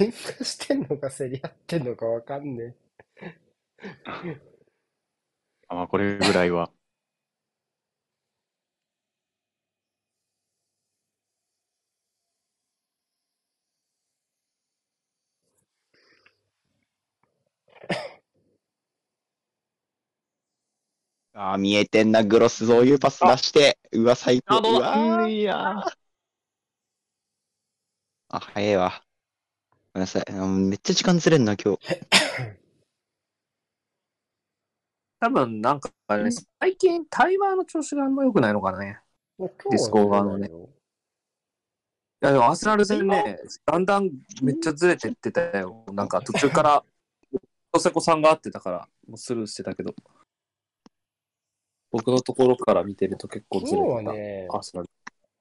喧嘩してんのか競り合ってんのかわかんねあ、まあ、これぐらいは。ああ、見えてんな、グロス、そういうパス出して。うわ、最高。うわーいやあ、早いわ。ごめんなさい。あめっちゃ時間ずれんな、今日。*coughs* 多分、なんかね、最近、タイマーの調子があんま良くないのかね。ディスコ側のねいや、でもアーセナル戦ね、だんだんめっちゃずれてってたよ。なんか途中から、トセコさんが会ってたから、もうスルーしてたけど。僕のところから見てると結構ずれてた。ね、アーセナル。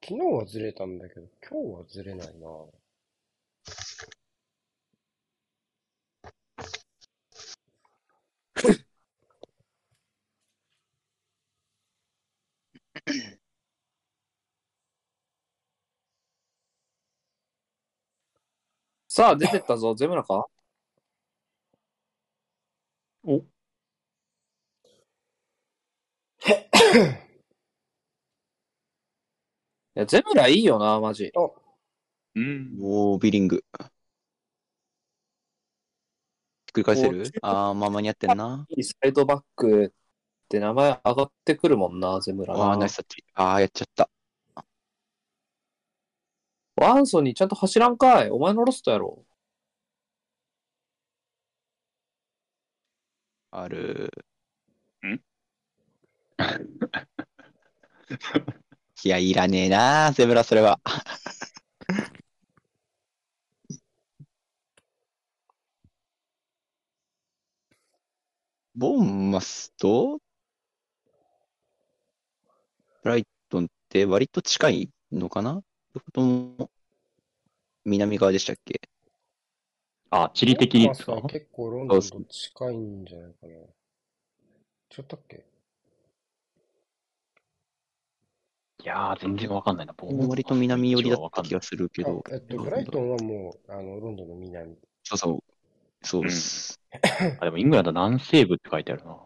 昨日はずれたんだけど、今日はずれないな。*laughs* さあ、出てったぞ。ゼムラか？おや、ゼブラいいよな、マジ。うん。おー、ビリング。ひっくり返せる？あー、まあ間に合ってんな。いいサイドバックって名前上がってくるもんな、ゼブラあー、ナなイス。タッチ。あー、やっちゃった。アンソニーちゃんと走らんかい。お前のロストやろ。ある。ん？*laughs* いや、いらねえな、ゼブラ、それは。ボンマスと、ブライトンって割と近いのかな？どことも、南側でしたっけ？あ、地理的にですかまあ結構ロンドンと近いんじゃないかな。ちょっとっけ？いやー、全然わかんないな。ボーンマス割と南寄りだった気がするけど。あえっと、ブライトンはもう、あの、ロンドンの南。そうそう。そうです。あ、でもイングランド南西部って書いてあるな。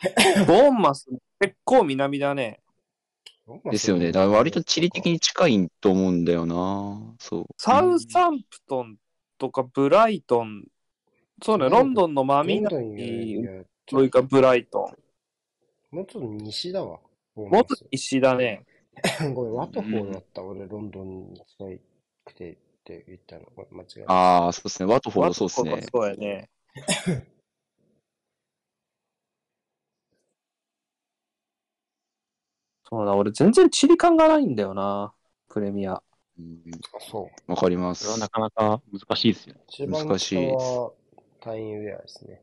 *laughs* ボンマス、結構南だね。ですよね。だから割と地理的に近いと思うんだよな。そう。サウサンプトンとかブライトン、そうね、ロンドンの真南、いやそれかブライトもうちょっと西だわ。もっと石だね。*laughs* ごめん、ワトフォードだった。俺、ロンドンに近くてって言ったの。間違えた。ああ、そうですね。ワトフォードそうですね。そうやね。*laughs* そうだ、俺全然地理感がないんだよな、プレミア。うんあ、そう。わかりますそれは。なかなか難しいですよね。一番難しいタインウェアですね。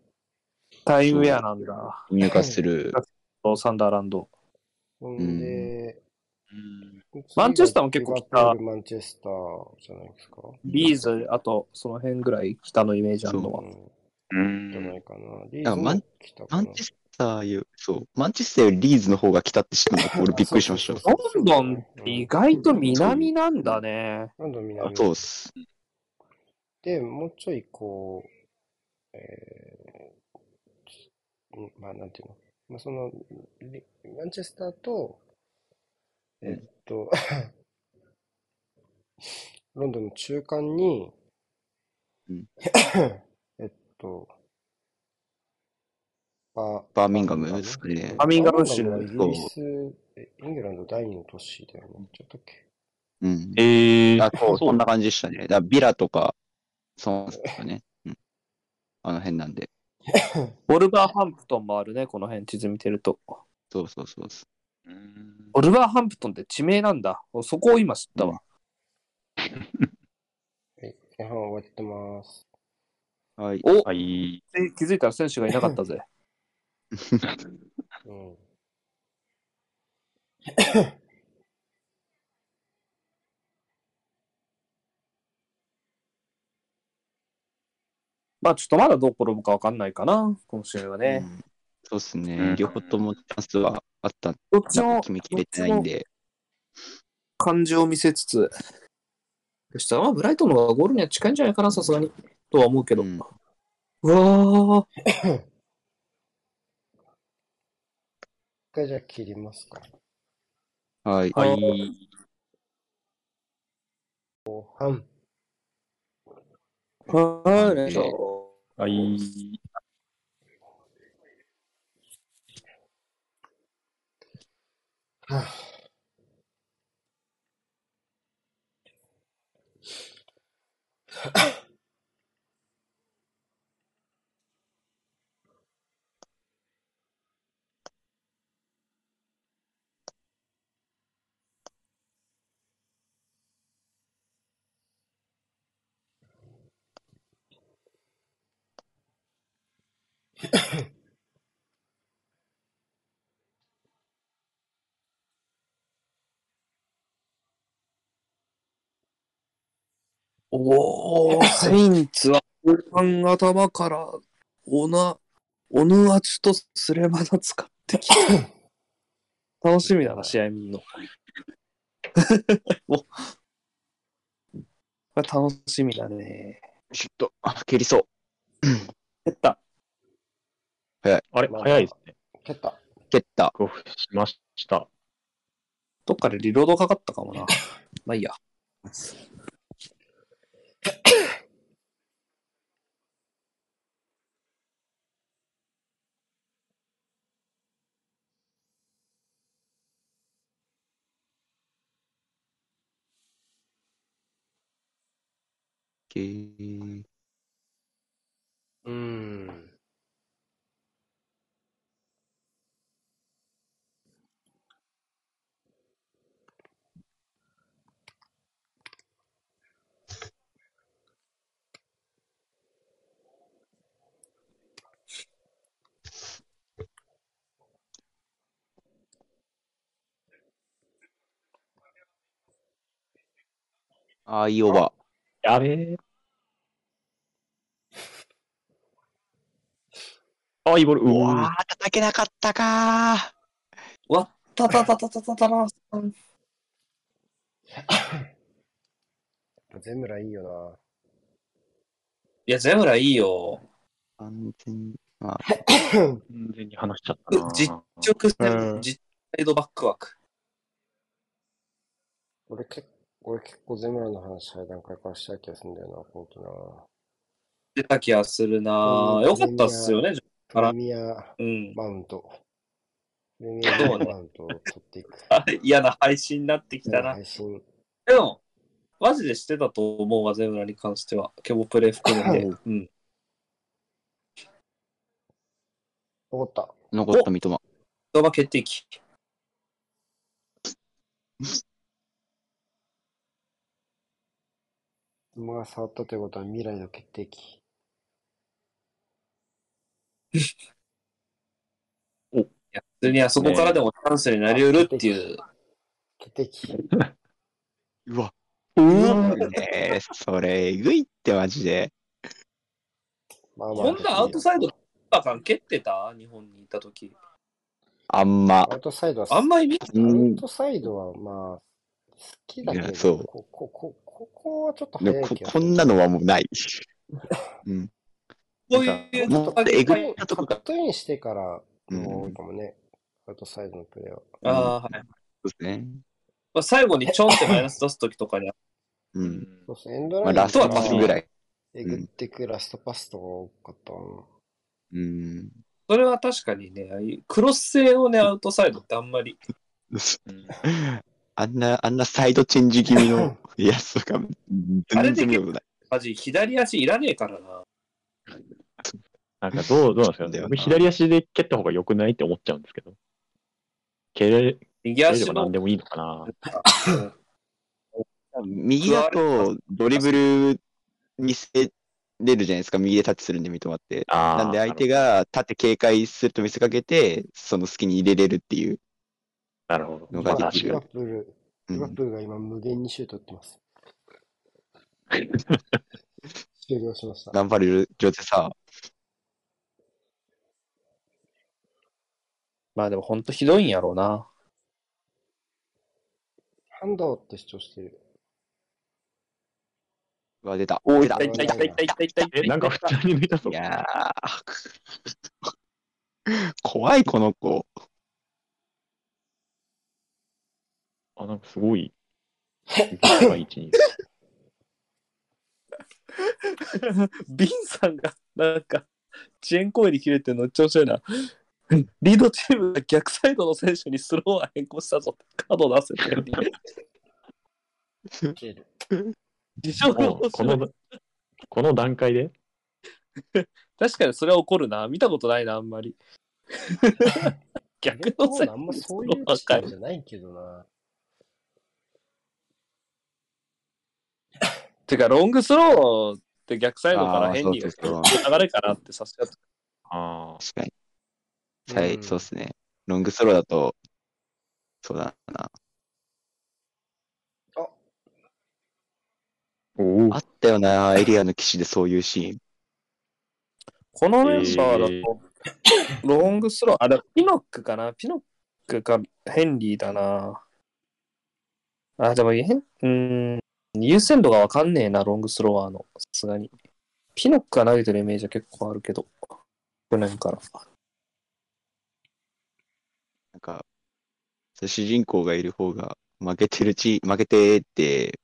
タイムウェアなんだ。入荷する。サンダーランド。ほんで、マンチェスターも結構北リバプールマンチェスターじゃないですか。リーズ、あとその辺ぐらい北のイメージあるのは。うん。じゃないかな。リーズなんかマンも北かなマンチェスターよ、そう。マンチェスターよりリーズの方が来たって知ったのが俺びっくりしました。ロンドンって意外と南なんだね。ロンドン南。そうっす。で、もうちょいこう、えー、んまあ、なんていうの。まあ、その、リマンチェスターと、えっと、*laughs* ロンドンの中間に、うん *laughs* と、ババーミンガムですかねバーミンガム州バーミンガムはイギリス、えイングランド第二の都市だよね。ちょっとっけ？うん。えー、あ、そう、そんな感じでしたね。だビラとか、そうですかね。うん。あの辺なんで。*laughs* ボルバーハンプトンもあるね、この辺地図見てると。そうそうそうそうんボルバーハンプトンって地名なんだ。そこを今知ったわ。はい、前半終わってます。う。はい。おはい。え気づいたら選手がいなかったぜ。*laughs* うん。*coughs* まあちょっとまだどう転ぶかわかんないかな、今週はね。うんそうですうね。ん両方ともチャンスはあったんどっちもだ決めきれてないんで。感情を見せつつ、そしたらまあブライトンの方がゴールには近いんじゃないかな、さすがに。とは思うけど。うんうわー、*coughs* 一回じゃあ切りますか。はい。ははいい。後半。はい、えーはい。はあ *laughs* おー、セインツは後半頭からオナ、オヌアチとスレマナ使ってきた。*laughs* 楽しみだな、試合見るの。*laughs* おこれ楽しみだね。ちょっと、あ、蹴りそう。蹴った。あれ、まあ早いですね。蹴った。蹴っった。クオフしました。どっかでリロードかかったかもな。まあいいや。けーうん。あー、いいオーバやべえ。あ、いいボール。ー。ううわわー、叩けなかったかわったたたたたたたら。ゼムラいいよな。いや、ゼムラいいよ。ー。完全に。まあ、完全に話しちゃったな。実直線、うん実サイドバック枠。俺結俺結構ゼムラの話早い段階からした気がするんだよな、ほんとな。出た気がするなうんよかったっすよね。プレミアうん。マウント。プレミアマウントを取っていく。*laughs* あ嫌な配信になってきたな。配信。でも、マジでしてたと思うわ、ゼムラに関しては。ケボプレ含めて。うん。怒った。残った三笘。言葉決定機。馬が触ったということは未来の決定機。いや、普通にあそこからでもチャンスになりうるっていう。決定機。うわ。うねえ、それ、えぐいってマジで。まあまあ。こんなアウトサイド、バカン蹴ってた？日本にいたとき。あんまア。ウトサイドは、あんまり見アウトサイドはまあ、好きだけど、いやそうこここここはちょっと早い気がこんなのはもうない。*laughs* うん。こういうもっとえぐいカットインしてからうんの多いかもね、アウトサイドのプレーは。ああ、はい。そうですね。まあ、最後にちょんってマイナス出すときとかに、うん。そうそう、エンドまあ、ラインラストパスぐらい。えぐってくラストパスとか多かったな。うん。それは確かにね、ああいうクロス性をね、アウトサイドってあんまり。あんな、あんなサイドチェンジ気味の *laughs* やつとか、全然見たことない。マジ、左足いらねえからな。なんかどう、どうなんですかね。*laughs* 左足で蹴った方が良くないって思っちゃうんですけど。蹴れ右蹴れれば何でもいいのかな。右だとドリブル見せれるじゃないですか、右でタッチするんで三笘って。あーなんで相手が縦警戒すると見せかけて、その隙に入れれるっていうなるほど。のができるリバ。プール、うん、リバプールが今無限にシュート打ってます。*laughs* 終了しました。頑張れる女性さ、まあでもほんとひどいんやろうな。ハンドって主張してる。うわ、出た。お出た。痛い痛い痛い痛い痛い痛いえ、なんか普通に抜いたぞい。やー怖い、この子。あ、なんかすごい。高い位置に。ビンさんが、なんか、遅延行為に切れてるの調子いいな。リードチームが逆サイドの選手にスローは変更したぞってカード出せてる。自称もうこの、この段階で？確かにそれは起こるな。見たことないな、あんまり。逆の選手あんまそういうチームじゃないけどな。てか、ロングスローって逆サイドからあー変に流れかなってさせちゃった。あ確かに。はい、うんそうっすね。ロングスローだと、そうだな。おおあったよな、エリアの騎士でそういうシーン。このメンバーだと、ロングスロー、あ、でもピノックかな？ピノックかヘンリーだな。あ、でもヘン、うーん、優先度がわかんねえな、ロングスロワーの。さすがに。ピノックが投げてるイメージは結構あるけど、去年から。なんか、主人公がいる方が負けてるチ負けてって、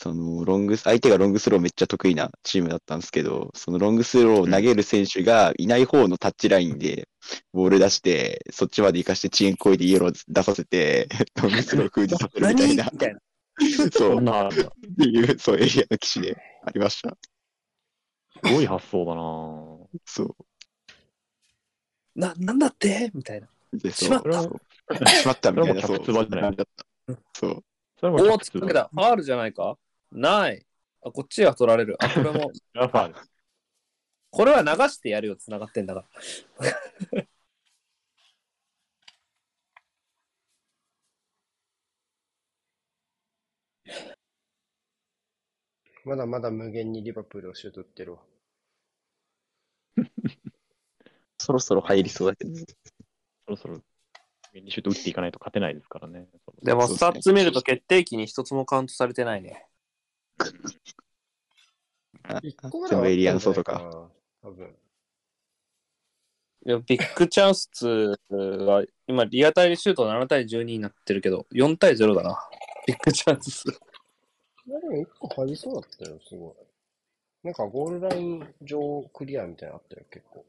そのロングス、相手がロングスローめっちゃ得意なチームだったんですけど、そのロングスローを投げる選手がいない方のタッチラインでボール出して、そっちまで行かして遅延行為でイエロー出させて、ロングスロー封じさせるみたいな。みたいな。*laughs* そう、なあるんだていう、そう、エリアの騎士でありました。すごい発想だなそう。な、なんだって？みたいな。で、そう。しまったそうしまったみたいな、そう。それもおお、客つっかけた。ファールじゃないか？ない。あ、こっちが取られる。あ、これも、ラファール。これは流してやるよ、繋がってんだから。まだまだ無限にリバプールをシュート打ってるわ。*laughs* そろそろ入りそうだけど。*laughs* そろそろ、にシュート打っていかないと勝てないですからね。でも、スタッツ見ると決定機に一つもカウントされてないね。あ一個ぐらエリアンソか。多分。いやビッグチャンスは、今、リアタイでシュート7対12になってるけど、4対0だな。ビッグチャンス。いやでも一個入りそうだったよ、すごい。なんかゴールライン上クリアみたいなのあったよ、結構。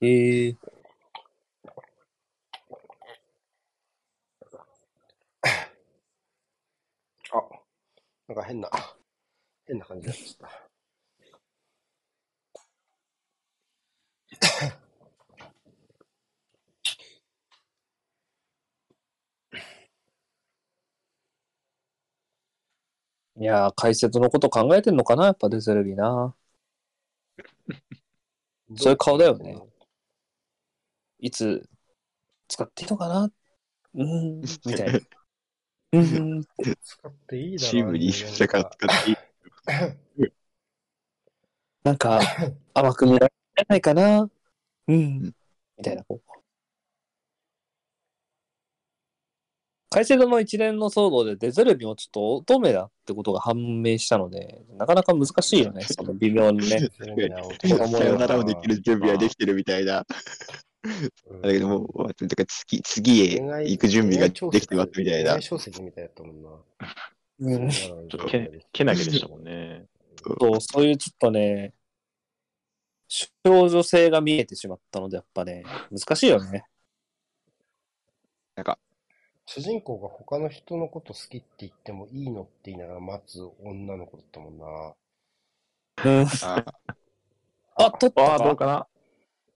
ええあ、なんか変な、変な感じになっちゃった。いやー、解説のこと考えてんのかなやっぱデゼルビーな。*laughs* そういう顔だよねいつ使っていいのかな？うーん、みたいな。*laughs* うーん。使っていいだろうチームに一緒から使っていい。*laughs* なんか、甘く見られないかな？うん。みたいな。こうカイセドの一連の騒動でデゼルビもちょっと乙女だってことが判明したので、なかなか難しいよね、*laughs* その微妙にね。さよならをできる準備はできてるみたいな。うんだけどもう、てか次、次へ行く準備ができてますみたいな。小説みたいだったもんな。うんちょっとけけなげでしたもんね。そう、そういうちょっとね、少女性が見えてしまったので、やっぱね、難しいよね。なんか、主人公が他の人のこと好きって言ってもいいのって言いながら待つ女の子だったもんな。うん。ああ、取ったああ、どうかか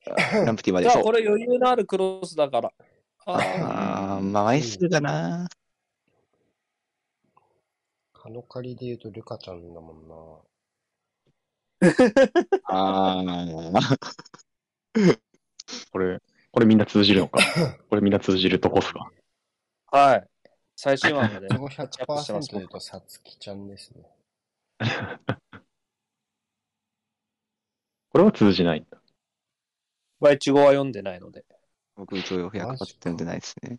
な？ランプティまでじゃあ、そう。これ余裕のあるクロスだから。あああ、まあ、枚数だな。カノカリで言うとルカちゃんだもんな。ああ、*laughs* これ、これみんな通じるのか？これみんな通じるとこっすか？はい。最新話までそ。こ100%で言うとさつきちゃんですね。*laughs* これは通じないんだ。バイチゴは読んでないので。僕一応100%読んでないですね。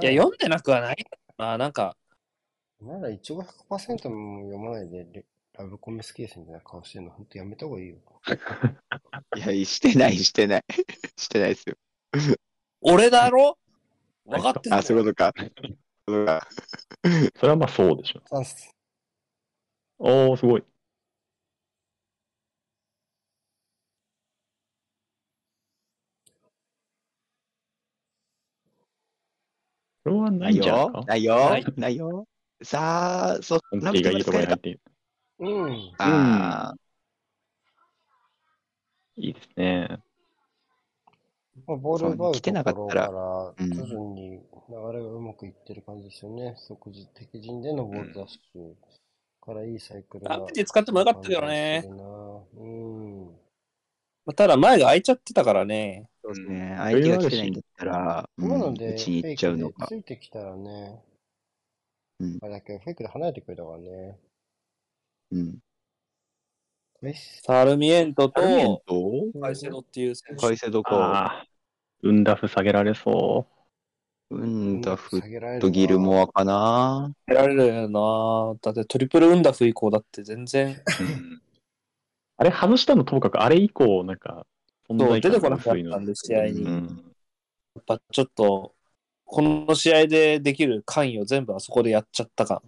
いや、読んでなくはない。あ、なんか、まだ一応100%も読まないでレラブコメ好きですみたいな顔してるの、ほんとやめた方がいいよ。*laughs* いや、してない、してない。*laughs* してないですよ。俺だろ？分かってるあ、そういうことか。それはまあそうでしょ。チャンス。おー、すごい。これはなない。よないよない。よ。さあ、そう、コンティがいいところに入っている。うん。ああ、いいですね。まあ、ボール奪うそう来てなかったところから徐々に流れがうまくいってる感じですよね。即時敵陣でのボールダッシュからいいサイクルが。アプリ使ってもよかったけどねうん。まあただ前が空いちゃってたからね。そうですね。相手が来てないんだったら、うん、今ので、うちに行っちゃうのかついてきたらね、うんあれだけど、フェイクで離れてくれたからね。うん。サルミエントとカイセドっていう選手。カイセドか。ウンダフ下げられそうんだ、フ下げられるットギルモアかな。得られるよな。だってトリプルウンダフ以降だって全然、う。あれ外したのともかく、あれ以降、なんか、存そう在感出てこなかった薄いのんで試合にうん。っぱちょっと、この試合でできる関与を全部あそこでやっちゃった感。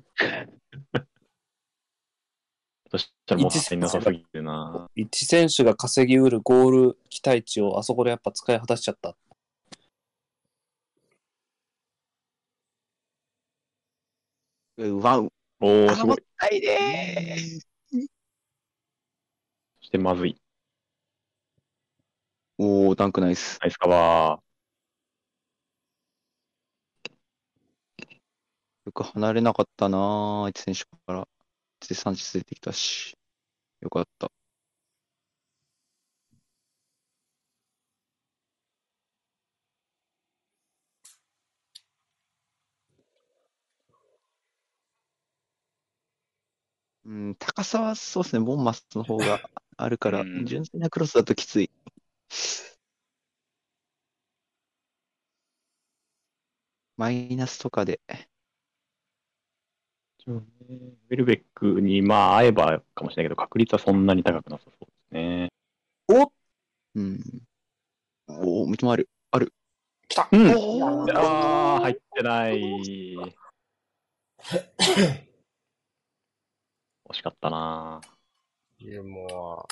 そしたらもったいなさすぎるな。一選手が稼ぎうるゴール期待値をあそこでやっぱ使い果たしちゃった。うわ、おー、あ、すごい。もったいねー。そしてまずい。おー、ダンクナイス。ナイスカバよく離れなかったなぁ、相手選手から。で、サンチェス出てきたし。よかった。うん、高さはそうですね、ボンマスの方があるから、うん純粋なクロスだときつい。マイナスとかで。ー。ウェルベックにまあ会えばかもしれないけど、確率はそんなに高くなさそうですね。おうん。おお、見てもある。ある。来たうんおーああ、入ってない。*coughs* *coughs* 惜しかったな。でも、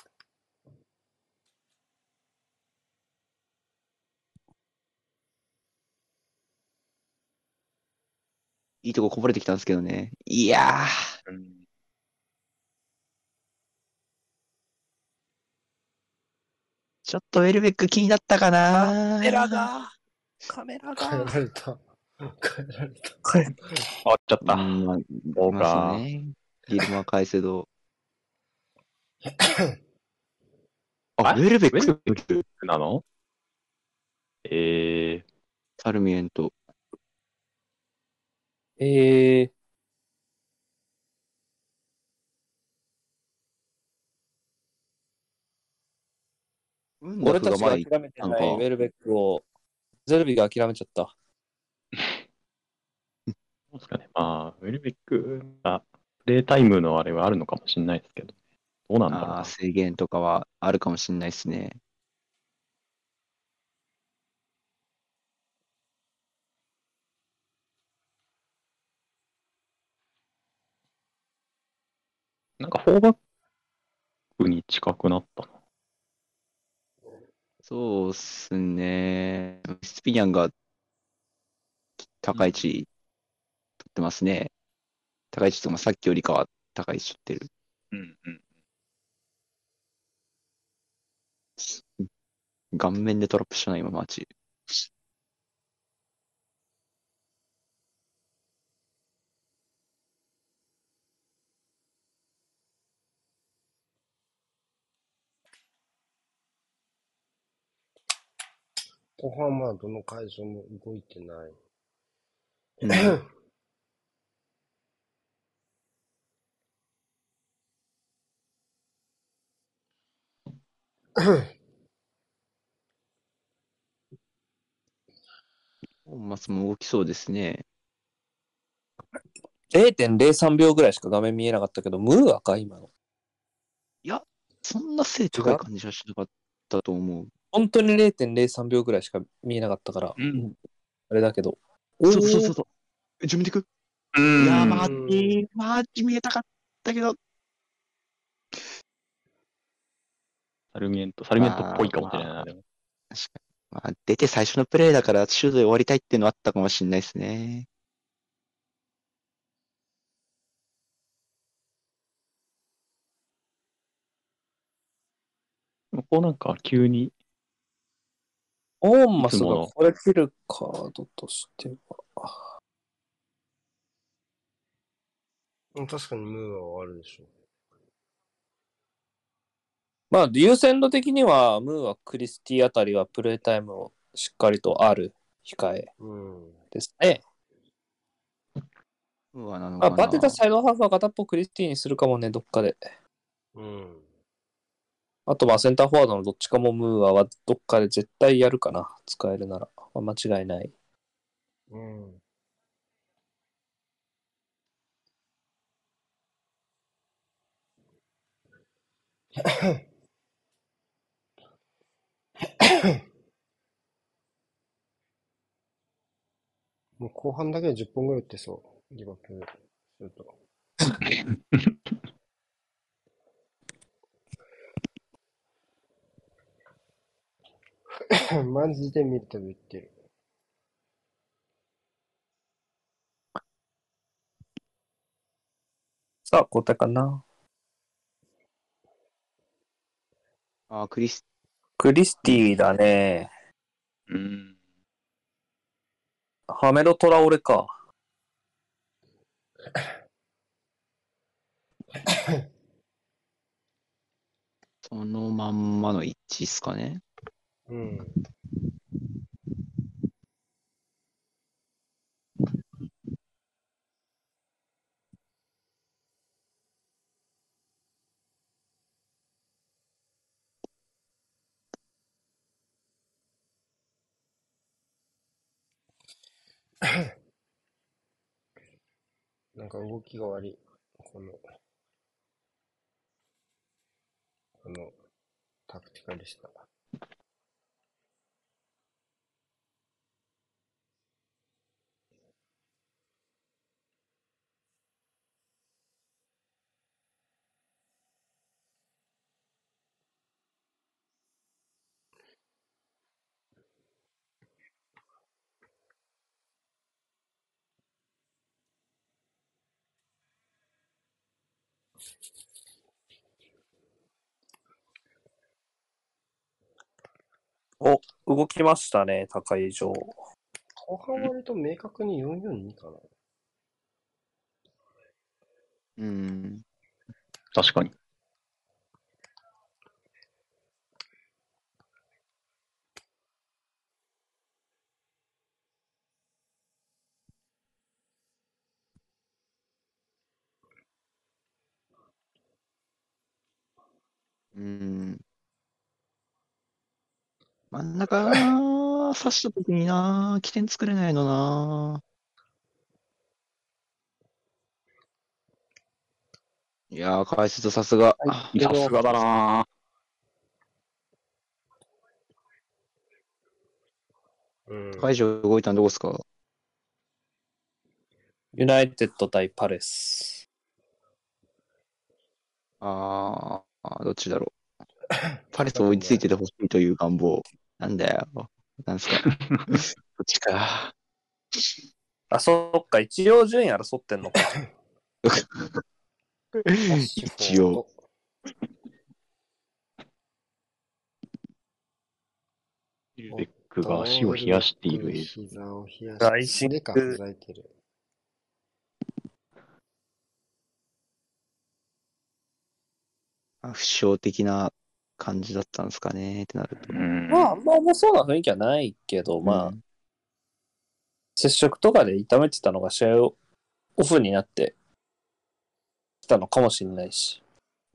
いいとここぼれてきたんですけどね。いやー。うんちょっとウェルベック気になったかなカメラが、カメラ変えが。られた。変えられた。はい終わっちゃった。そうかね。ギルマ・カイセド。あ、あウェルベッウェルベク、なの？えサルミエント。えー、俺たちが諦めてないウェルベックを、ゼルビが諦めちゃった。ー、*laughs* どうですかね。まあ、ウェルベックがプレイタイムのあれはあるのかもしれないですけど、どうなんだろうな。制限とかはあるかもしれないですね。なんかフォーバックに近くなったな。そうっすね。スピニャンが高い位置取ってますね。高い位置とか、まあさっきよりかは高い位置取ってる。うんうん。顔面でトラップしたな、今、マーチ。後半まだどの会場も動いてない。*laughs* うんボンマスも動きそうですね。0.03秒ぐらいしか画面見えなかったけど、ムーアか、今の。そんな背高い感じはしなかったと思う。本当に0.03秒ぐらいしか見えなかったから、うんあれだけど。そうそうそうそう。自分で行く？うんいやー、マうんーチ、マーチ見えたかったけど、サルミエント、サルミエントっぽいかもしれないな、でも。確かに。まあ、出て最初のプレーだから、シュートで終わりたいっていうのはあったかもしれないですね。こうなんか急に、オーンマスがこれ切るカードとしては。うん確かにムーはあるでしょ。まあ、優先度的には、ムーはクリスティあたりはプレイタイムをしっかりとある控えうん。ですね。うわ、なのまあ、かな。バテたサイドハーフは片っぽクリスティにするかもね、どっかで。うん。あと、まあ、センターフォワードのどっちかもムーアはどっかで絶対やるかな、使えるなら。まあ、間違いない。うん。*coughs* もう後半だけで10本ぐらい打ってそう。リバプールすると。*coughs* マジで見るたび言ってる。さあ、交代かな。あー、クリス、クリスティだね。うん。ハメロトラオレか。そのまんまの一致っすかね。うん。*coughs* なんか動きが悪い。この、この、タクティカリスタ。お、動きましたね、高い以上。後半割と明確に442かな。うん。確かに。うん。真ん中刺したときになー、起点作れないのなー。いやー、解説さすが。さすがだなうん。解除動いたのどこですか？ユナイテッド対パレス。あー、どっちだろう。*laughs* パレス追いついててほしいという願望。なんだよ。なんすか。*laughs* どっちか。あ、そっか、一応順位争ってんのか。一応。ウィルベックが足を冷やしている映像。膝を冷や外して、心でかふざいてる。あ負傷的な感じだったんですかねってなると。うん。まあ、あんま重そうな雰囲気はないけど、まあ、うん接触とかで痛めてたのが試合をオフになってきたのかもしれないし。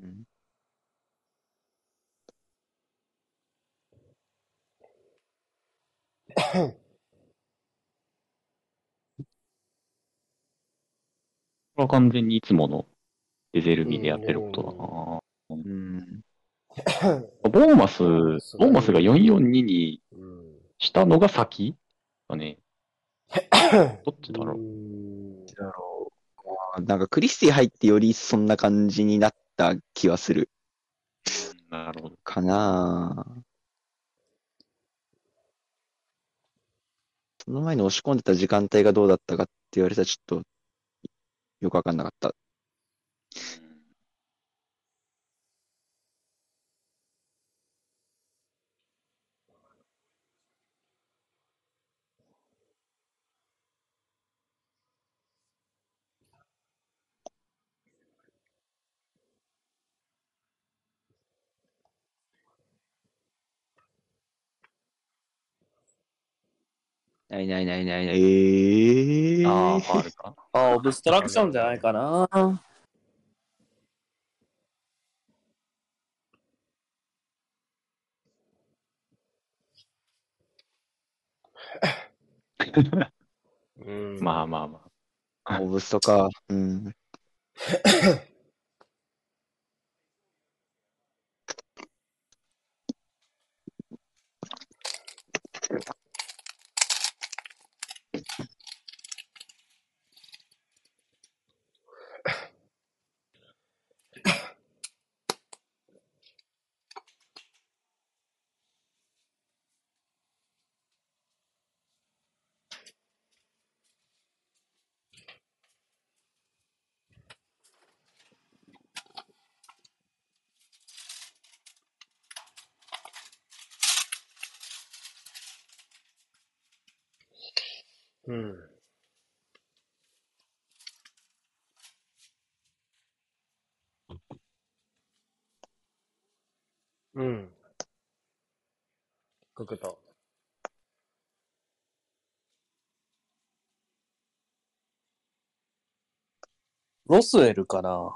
うん *laughs* これは完全にいつものデゼルビでやってることだなうん。*laughs* ボーマス、ボーマスが442にうん。したのが先？だね。どっちだろう？んだろう。まあなんかクリスティ入ってよりそんな感じになった気はするなるほど。かな。その前に押し込んでた時間帯がどうだったかって言われたらちょっとよくわかんなかった。ないないないないない。ええー。ああ、ファールか？あ、オブストラクションじゃないかな。うん。まあまあまあ。オブストか。うん。うん。うん。角と。ロスウェルかな？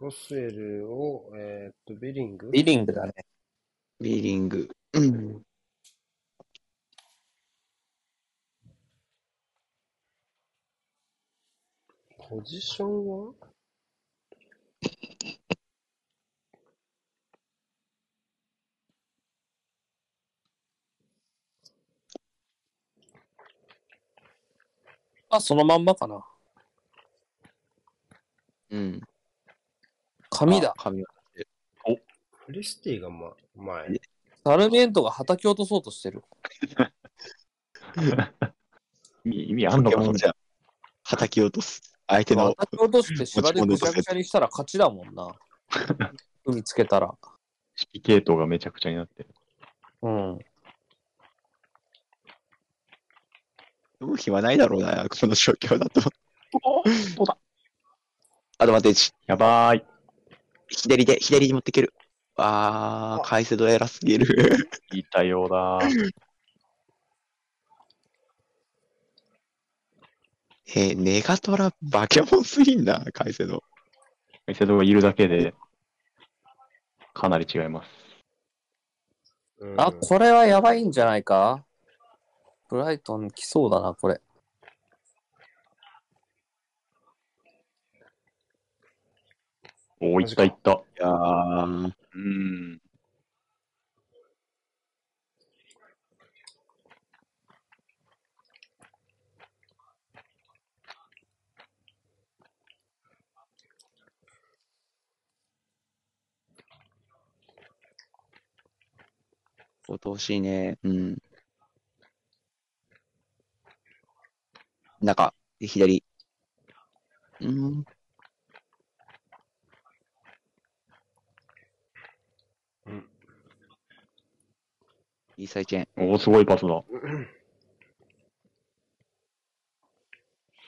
ロスエルを、えーっと、ビリング？ビリングだね。ビーリング。うん。ポジションは？あ、そのまんまかな。うん。紙だあ。紙はクリスティが、ま、前。サルミエントが叩き落とそうとしてる。*laughs* 意味意味あんのか、それポケモンじゃん。叩き落とす。相手の。叩き落として芝でぐちゃぐちゃにしたら勝ちだもんな。*laughs* 海つけたら。指揮系統がめちゃくちゃになってる。うん。*laughs* 読む暇ないだろうな、この状況だと。おどうだアドバンテージ。やばーい。左で、左に持っていける。あー、解説度偉すぎる。言いたようだ。*laughs* えーネガトラバケモンすぎんな、解説度。メセドがいるだけで、かなり違います。うんあ、これはやばいんじゃないか？ブライトン来そうだな、これ。おお、いったいった。いやー、うん。相当しいね。うん。中、左。うん。いいサイチェン。おお、すごいパスだ。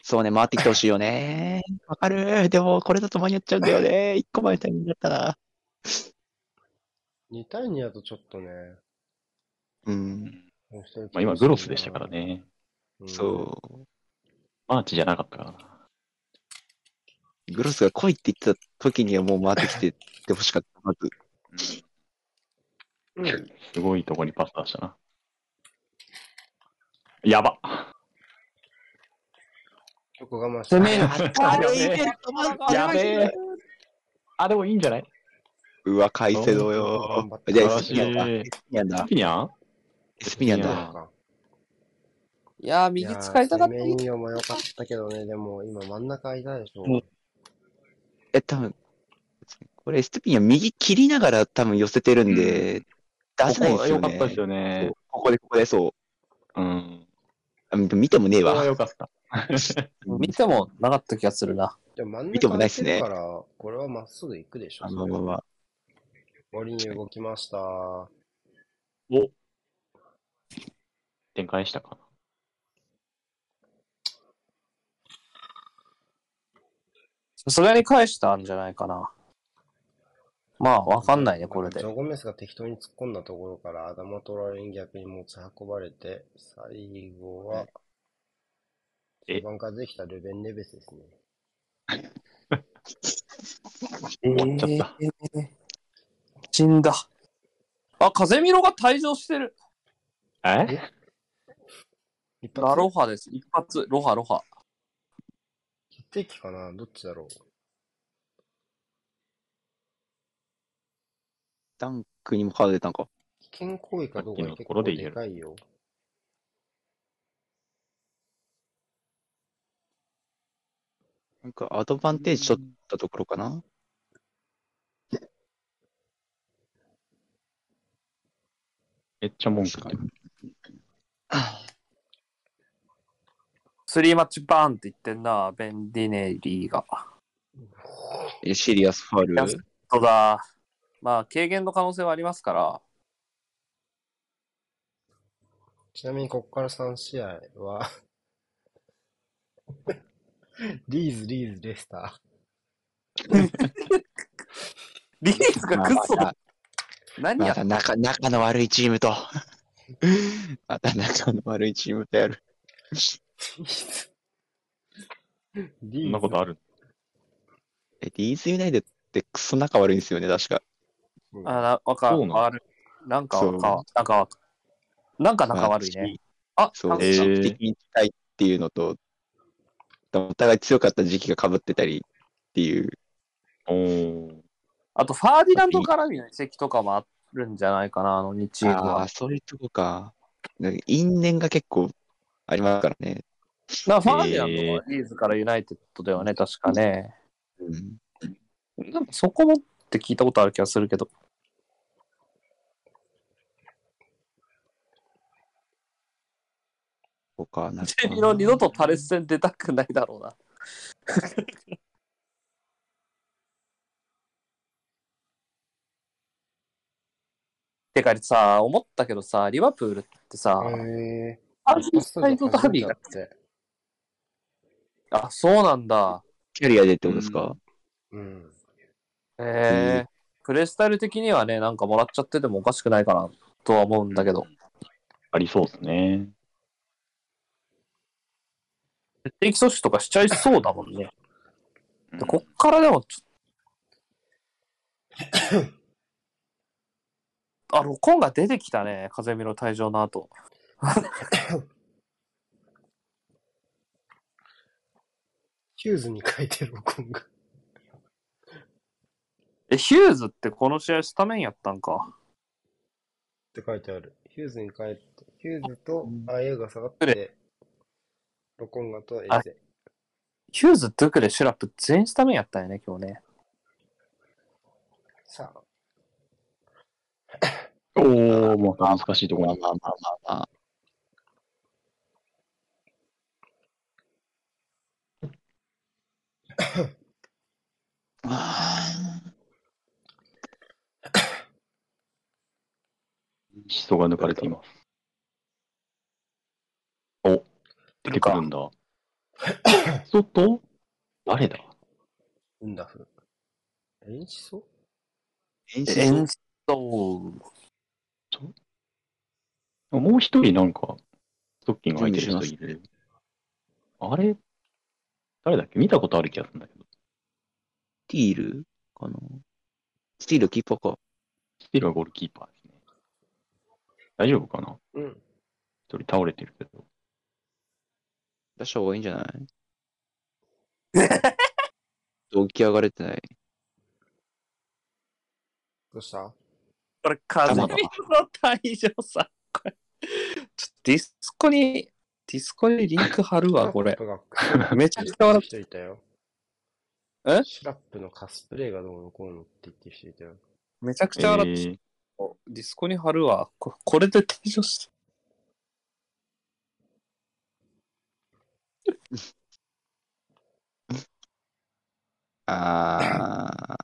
そうね、回ってきてほしいよね。わかる。でも、これだと間に合っちゃうんだよね。一個前のタイミングだったな。2対2だとちょっとね。うん。まあ、今、グロスでしたから。ね。うんそう。マーチじゃなかったからな。グロスが来いって言ってた時にはもう回ってきてってほしかった。まず。うん。すごいとこにパス出したな。やば。よく我慢して。攻める。あれやべえ。あ、でもいいんじゃない？うわ、カイセドよじゃあ、エ素スピニャンだ。エスピニャン？エスピニャンいやだ。いやー、右使いたかったいやー攻めよも良かったけどね、でも今真ん中空いたでしょ。うんえ、多分これエスピニャン右切りながら多分寄せてるんで、出せないんですよね。ここ良かったですよね。ここで、ここで、そう。うん。あ見てもねえこれはわ。良かった。見てもなかった気がするな。でも真ん見てもないっすねから、これはまっすぐ行くでしょ。あのまま。森に動きました。お展開したかな。さすがに返したんじゃないかな。まあ、わかんないね、これでジ。ョゴメスが適当に突っ込んだところから、アダマトラレに逆に持ち運ばれて、最後は、え？中盤からできたルベン・ネベスですね。*laughs* 終わっちゃった。えー死んだ。あ、風見ろが退場してる。え？一ラロハです。一発、ロハ、ロハ。血液かな？どっちだろう？ダンクにもカード出たんか。危険行為かどうか結構ころで言えるでかいよ。なんかアドバンテージ取ったところかな。めっちゃ文句言ってる。スリーマッチバーンって言ってんな、ベンディネリーが。えシリアスファール？やそうだ。まあ、軽減の可能性はありますから。ちなみにここから3試合は、*laughs* リーズ、リーズ、レスタリーズがクソまあま何やた仲仲の悪いチームと、また仲の悪いチームとやる。そんなことあるえ、リーズユナイテッドってクソ仲悪いんですよね、確か。うんあ、なわかわかる。なんかわかなんかなんか仲悪いね。あ、そう、なんかえー的に近いっていうのと、お互い強かった時期が被ってたりっていう。おーあと、ファーディナンド絡みの移籍とかもあるんじゃないかな、あの2チームあはあ、。そういうとこか。なんか因縁が結構ありますからね。なファーディナンドはリーズからユナイテッドだよね、確かね。うん。なんかそこもって聞いたことある気がするけど。そうか、なジェミの二度とパレス戦出たくないだろうな。*laughs* てかさ、思ったけどさ、リバプールってさ、えアーー、サイドダービーが、って。あ、そうなんだ。キャリアでってことですか、うん。へえプレイスタイル的にはね、なんかもらっちゃっててもおかしくないかなとは思うんだけど。ありそうですね。定期阻止とかしちゃいそうだもんね。でこっからでもちょっと。*coughs* あ、ロコンが出てきたね、風見の退場の後。ヒューズに書いてる録音が。え、ヒューズってこの試合スタメンやったんか？って書いてある。ヒューズに帰って、ヒューズとアイエが下がっうて、ロコンガとエあゼ。ヒューズ、ドゥクレ、シュラップ全員スタメンやったんやね、今日ね。さあ、おー、もう難しいところに。ま *laughs* あまあまあまあまあ。あシソが抜かれています。お、出てくるんだ。シソと、誰だ？ウンダフ。エンシソ？演エンストもう一人なんか、ストッキング履いてる人いる。あれ？誰だっけ？見たことある気がするんだけど。スティールかな？スティールキーパーか。スティールはゴールキーパー。大丈夫かな？うん。一人倒れてるけど。出した方がいいんじゃない？*laughs* 起き上がれてない。どうした？これ、風見の退場さ？これ、ちょっとディスコに、ディスコにリンク貼るわ、これ。*laughs* めちゃくちゃ笑っ人いたよ。え？シュラップのカスプレイがどうのこうのって言ってる人いたよ。めちゃくちゃ笑って、えーディスコに貼るわ。ここれで退場して。*laughs* あー。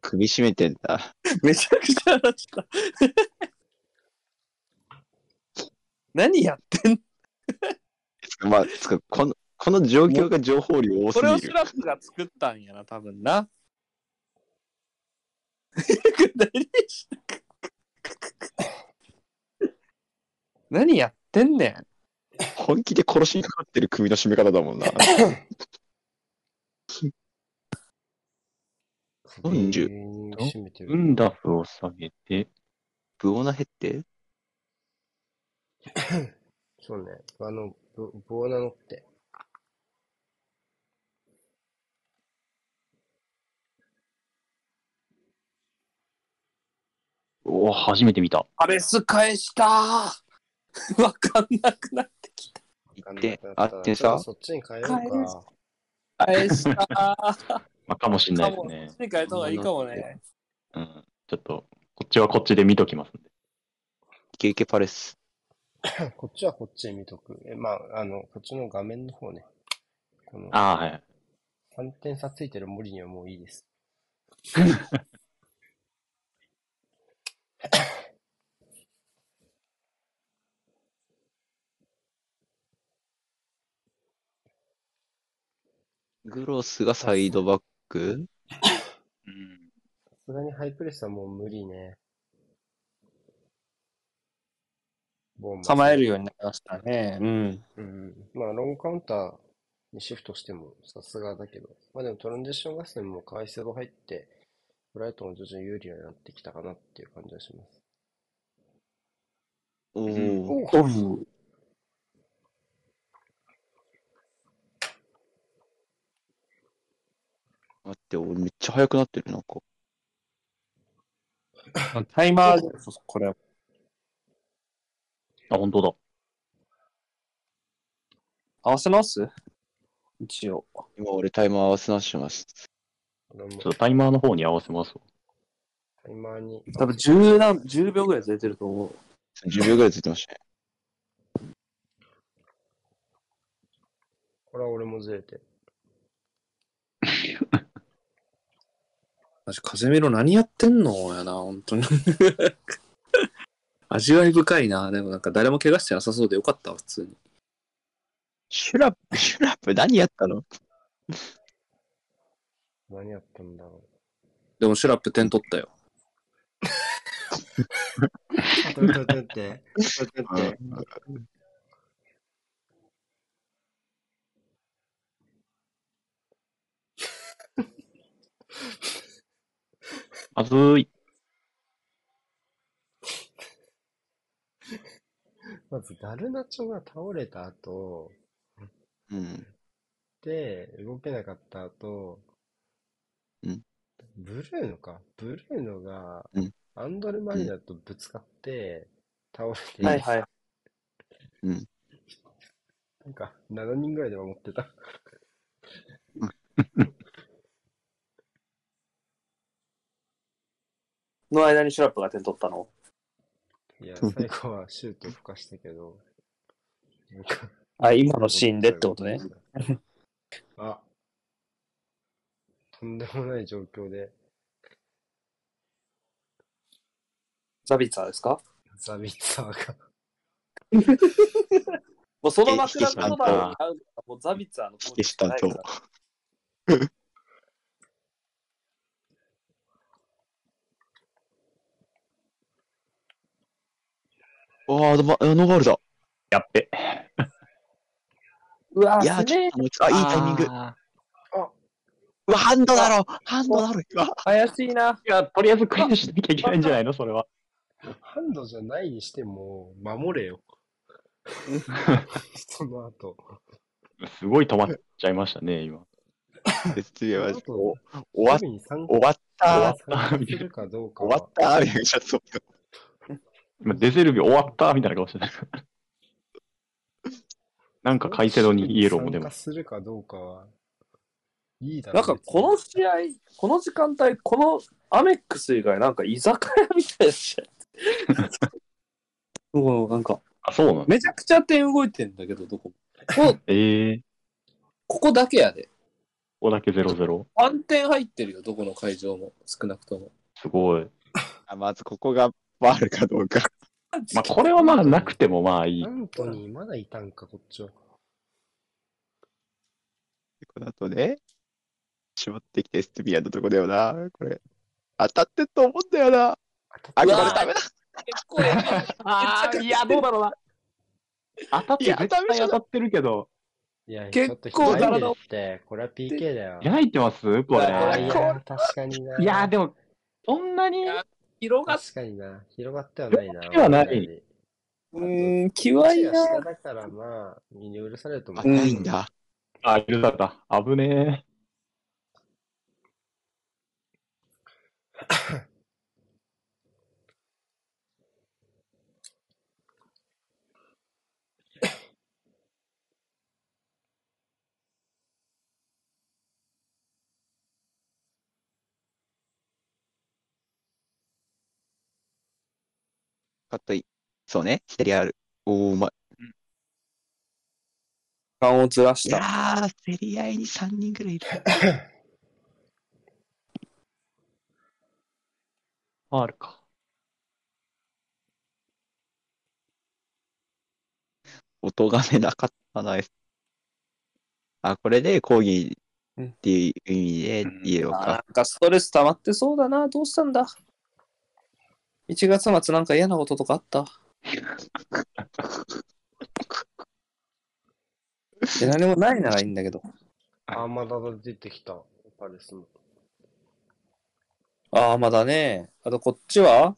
首絞めてんだ。*laughs* めちゃくちゃ笑った。*laughs* 何やってんまあ、つか、この、この状況が情報量多すこれをぎる。スラップが作ったんやな、多分な。何した何やってんねん。本気で殺しにかかってる首の絞め方だもんな。40芸人締めてウる。ンダフを下げて、ブオナヘって *laughs* そうね。あの、ボボーナノって。おー初めて見た。アレス返した *laughs* わかんなくなってきた。言って、あってさ、そっちに変えよう返か。返した *laughs* まあ、かもしんないですね。に変えた方がいいかもね。うん。ちょっと、こっちはこっちで見ときますんで。イケイケパレス。*laughs* こっちはこっちで見とく。え、まあ、あの、こっちの画面の方ね。この、ああ、はい。3点差ついてる森にはもういいです。*coughs* グロスがサイドバック？うん。さすがにハイプレスはもう無理ね。構えるようになりましたね。うん。うん。まあ、ロングカウンターにシフトしてもさすがだけど、まあでもトランジッション合戦もカイセド入って、ブライトンも徐々に有利になってきたかなっていう感じがします。おうんー。お待って、俺めっちゃ速くなってる、なんか。タイマーです、これ。あ、本当だ。合わせます？一応。今俺タイマー合わせなします。ちょっとタイマーの方に合わせますわ。タイマーに、多分10何、10秒ぐらいずれてると思う。10秒ぐらいついてましたね。これは俺もずれてる。*laughs* マジ、風見ろ何やってんのやな、本当に。*laughs* 味わい深いな。でもなんか誰も怪我してなさそうでよかったわ、普通に。シュラップ、シュラップ何やったの？何やったんだろでもシュラップ点取ったよ。う。とってとって、とってって。まずい。まず、ガルナチョが倒れた後、うん。で、動けなかった後、うん。ブルーノか。ブルーノがうん、アンドレ・マリナとぶつかって、倒れて、はいはい。なんか、7人ぐらいで守ってた。*laughs* の間にシュラップが点取ったの？いや、最後はシュート吹かしたけど、なんか、あ、今のシーンでってことね。あ、とんでもない状況で、ザビッツァーですか？ザビッツァーが、*laughs* もうその枕言葉に合うのはもうザビッツァーの火消したと *laughs* わあ、でもあノーバールだ。やっべ。うわいやー、ちょっともうあ、いいタイミング。あうわ、ハンドだろハンドだろ怪しいな。ーいや、とりあえずクリアしなきゃいけないんじゃないの？それは。ハンドじゃないにしても、守れよ。*laughs* その後。すごい止まっちゃいましたね、今。次は終わっすぐに参終わった参加するかどうか終わはったみたいなちょっと今、デゼルビ終わったみたいな顔してる。*laughs* なんかカイセドにイエローも出ます。参加するかどうかは、いいだろなんかこの試合、この時間帯、このアメックス以外なんか居酒屋みたいな試合。*laughs* もうなんか、あ、そうなのめちゃくちゃ点動いてんだけど、どこも。ここええー、ここだけやで。ここだけ0-0。満点入ってるよ、どこの会場も。少なくとも。すごい。あまずここがバールかどうか。まあ、これはまあなくてもまあいいア。ントニーまだいたんか、こっちは。この後ね、絞ってきてステビアのとこだよな。これ。当たってると思うんだよな。あ、これダメだ。結構やばいあや、どうだろうな。当たって、絶対当たってるけど。いや、結構体って、これは PK だよ。開いてます？これ。いや、確かにな。いや、でも、そんなに？広がっ確かにな。広がってはないな。広がってはないうーん、きわいな。だからまあ、身に許されると思あ、う。ないんだ。あ、許された。危ねカットいい。そうね。左ある。おー、うまい。感をずらしいやた。ー、競り合いに3人ぐらいいる。*laughs* え。あるか。音がめなかったな。あ、これで抗議っていう意味で言えようあーなか。んかストレス溜まってそうだな。どうしたんだ ?1 月末なんか嫌なこととかあった？*laughs* 何もないならいいんだけど。アーマダが出てきた。パレスの。ああ、まだね。あとこっちは？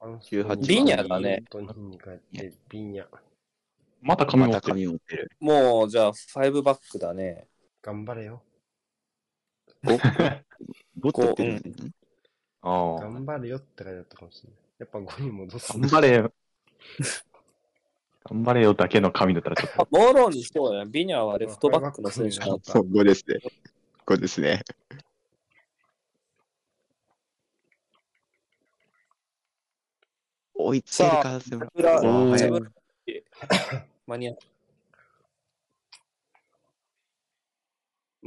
あの18ビーニャだね。本当に帰って、ビーニャ。また紙また持ってる。紙持ってる。もう、じゃあ、5バックだね。頑張れよ。*laughs* どっちやってるああ。頑張れよって書いてあったかもしれない。やっぱ5に戻す。頑張れよ。頑張れよだけの紙だったらちょっあ、と。モーローにそうや。ビニャはレフトバックの選手だった。そう、5ですね。5ですね。追いつける可能性も。裏、おー自分間に合う。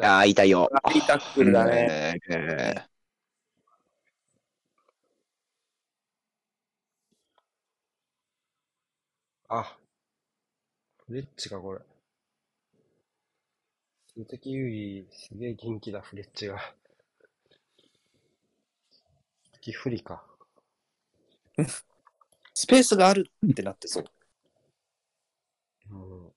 ああ、痛いよ。あいいタックルだね。えーあ、レッチか、これ。数的優位、すげえ元気だ、フレッチが。敵不利か。スペースがあるってなってそう。うん。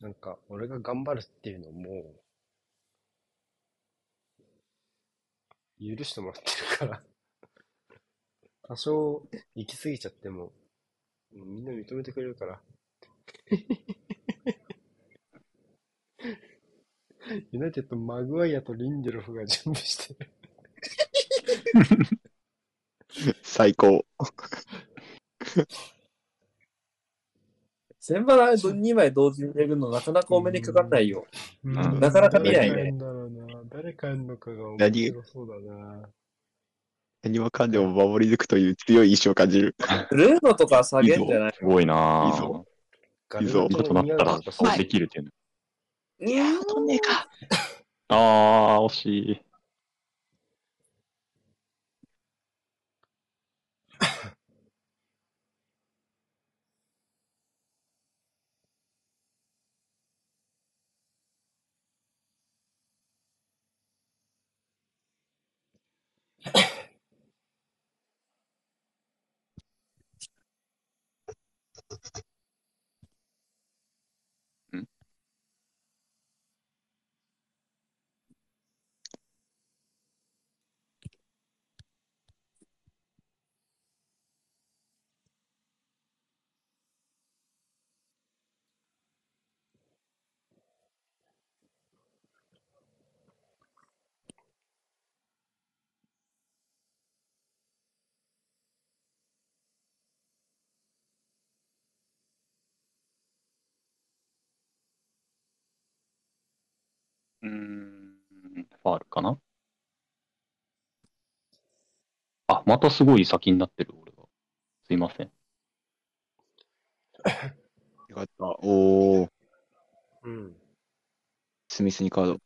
なんか、俺が頑張るっていうのも、許してもらってるから、*laughs* 多少行き過ぎちゃっても、みんな認めてくれるから。ユナイテッド、マグワイアとリンデロフが準備してる。*laughs* 最高。先場の2枚同時に入れるのなかなかお目にかかんないよ。うんなかなか見ないね誰かやんだろうな。誰かやんのかが面何白そうだな。何？もかんでも守り抜くという強い意志を感じる。ルーノとか下げんじゃないすごいなぁ。いいぞガいいぞとなったらそうできるっていうの。いやー、飛んねえか。*laughs* ああ、惜しい。うーん、ファールかな？あ、またすごい先になってる、俺が。すいません。*laughs* よかった。おー、うん。スミスにカード。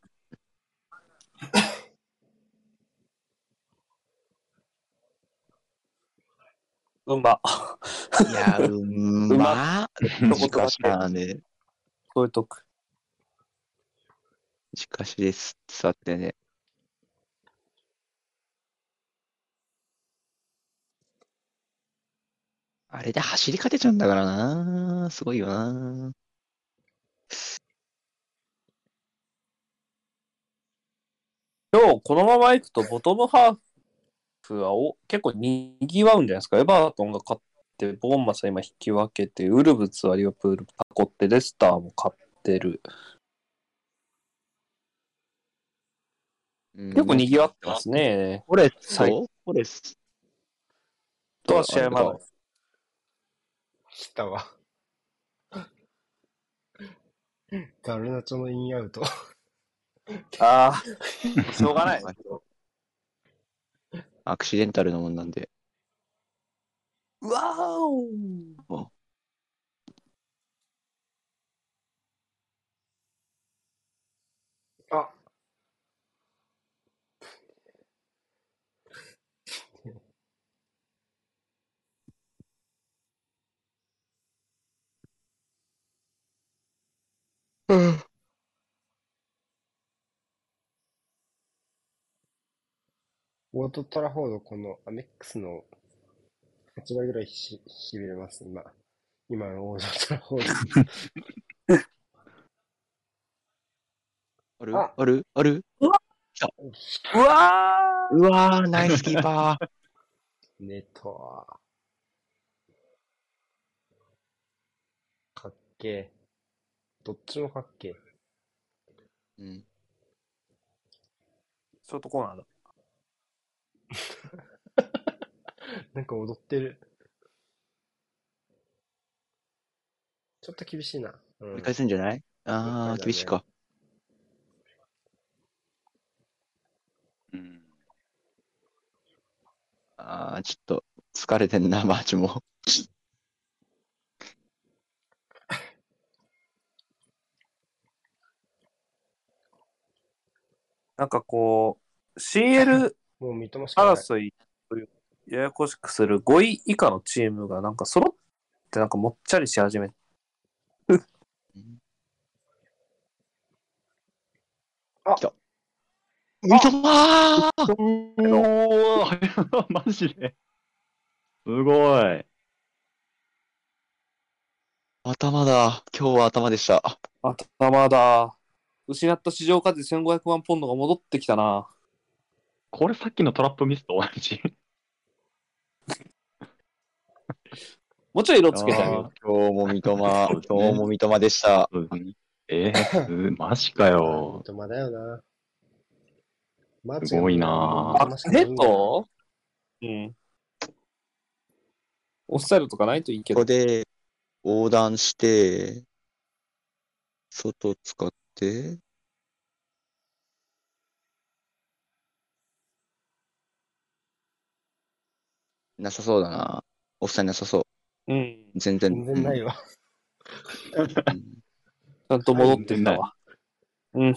うんば。いや、うまー。しかしだね。そ *laughs* ういうとこ。しかしです。座ってね。あれで走り勝てちゃうんだからな。すごいよな。今日このままいくとボトムハーフはお結構にぎわうんじゃないですか。エバートンが勝って、ボーンマスは今引き分けて、ウルブツはリオプール囲って、レスターも勝ってる。結構にぎわってますね。フォレスはいトフォレスとは試合まだです。来たわ。*laughs* ガルナチョのインアウト。ああ、*laughs* しょうがない。アクシデンタルなもんなんで。うわーおあオートトラフォード、このアメックスの8倍ぐらいし、しびれます、今。今のオートトラフォーある？あある？ある？うわうわー、ナイスキーパー。ド。ネトは。かっけえ。どっちもかっけえ。うん。ショートコーナーだ。*laughs* なんか踊ってる。ちょっと厳しいな。うん折り返すんじゃない？あ了解だー、ね厳しいか。うん。あー、ちょっと疲れてんな、マーチも。なんかこう、CL *laughs* もう三笘しかない。争いというややこしくする5位以下のチームがなんか揃ってなんかもっちゃりし始め三笘ーおー、マジで。すごい。頭だ。今日は頭でした。頭だ。失った市場価値1500万ポンドが戻ってきたな。これさっきのトラップミスと同じ？もうちょい色つけてあげあるー。今日も三笘、今日も三笘でした。えー、マジかよ。三笘だよな。マすごいなあ、ヘッドうん。オフサイドとかないといいけどここ。で横断して、外使って、なさそうだな。オフサイドなさそう。うん。全然。全然ないわ。うんちゃんと戻ってんだわ。うん。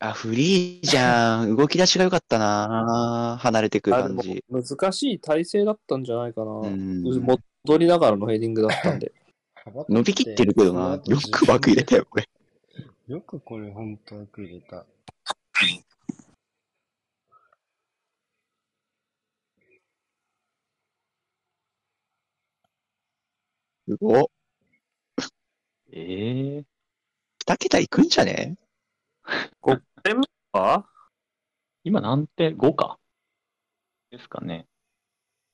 あ、フリーじゃん。動き出しが良かったな。離れてく感じ。難しい体勢だったんじゃないかな。うん戻りながらのヘディングだったんで。伸びきってるけどな。よく枠入れたよ、これ。よくこれ本当枠入れた。すごっ。えー、2桁いくんじゃね？点目は？今何点 ?5 か。ですかね。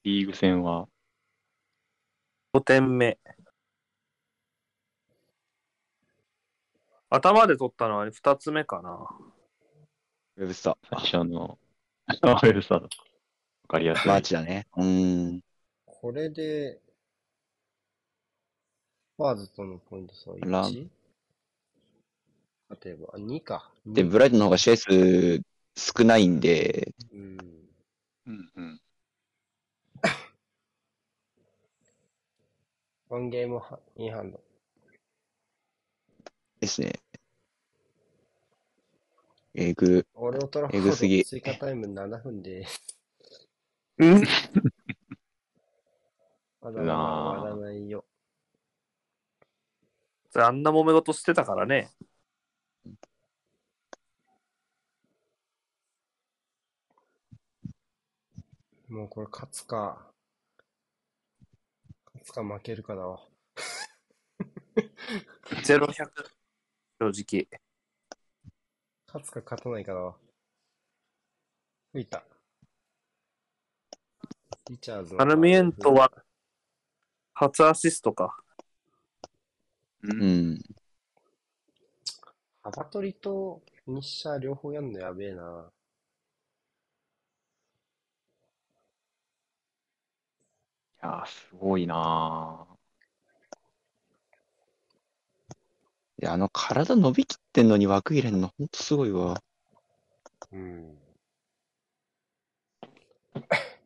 リーグ戦は。5点目。頭で取ったのは2つ目かな。ウェブスタ最初の、ウェブスターだと。わかりやすい。マーチだね。うーん。これで、スパーズとのポイント差はラ 1? 例えば、あ、2か。で、2ブライトンの方が試合数少ないんで、うん。うんうん。*laughs* ワンゲームはインハンド。ですね。えぐ。俺をトラフォえぐすぎ追加タイム7分で、うんまだまだ終わらないよ。あんな揉め事してたからね。もうこれ勝つか。勝つか負けるかだわ。0、100。正直。勝つか勝たないかだわ。吹いた。リチャーズのサルミエントは初アシストか。うん。幅取りと日射両方やんのやべえな。いやー、すごいないや、あの体伸びきってんのに枠入れんの、ほんとすごいわ。うん。*coughs*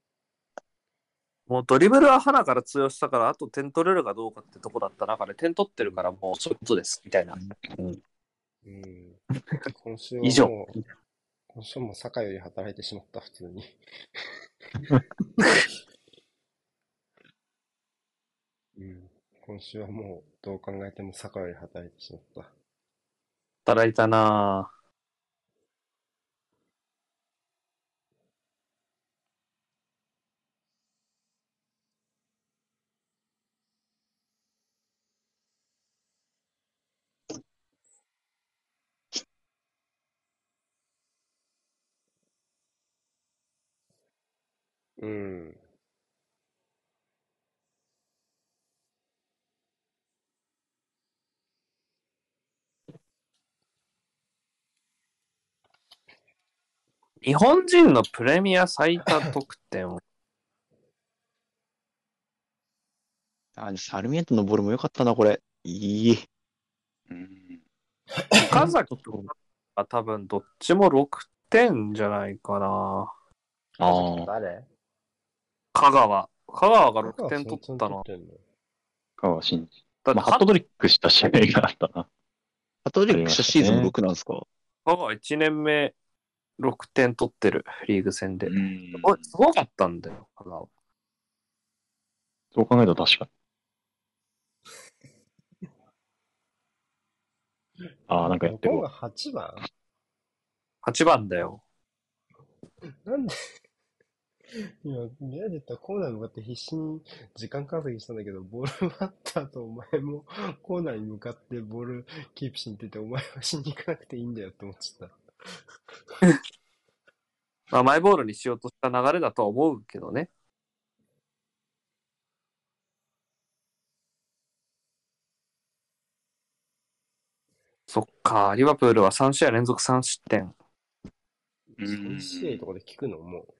もうドリブルは花から通用したから、あと点取れるかどうかってとこだった中で、点取ってるからもうそういうことです、みたいな。うん。今週は以上もう、今週も坂より働いてしまった、普通に。*laughs* うん。今週はもうどう考えても坂より働いてしまった。働いたなぁ。うん。日本人のプレミア最多得点を。*laughs* あ、サルミエントのボールも良かったな、これ。いい。うん。岡崎は多分どっちも6点じゃないかな。ああ、誰？香川。香川が6香川点取ったの。香川真司。だってまあ、ハットトリックした試合があったな。ハトリックしたシーズン6なんですか？香川1年目6点取ってる、リーグ戦で。んおすごかったんだよ、香川。そう考えたら確かに。*laughs* ああ、なんかやってるわ。ここが8番？8番だよ。なんで？*laughs* 今、見られたコーナーに向かって必死に時間稼ぎしたんだけど、ボール奪った後、お前もコーナーに向かってボールキープしに行ってて、お前はしに行かなくていいんだよって思っちゃった。まあ、マイボールにしようとした流れだとは思うけどね。そっか、リバプールは3試合連続3失点。うん3試合とかで聞くの？もう、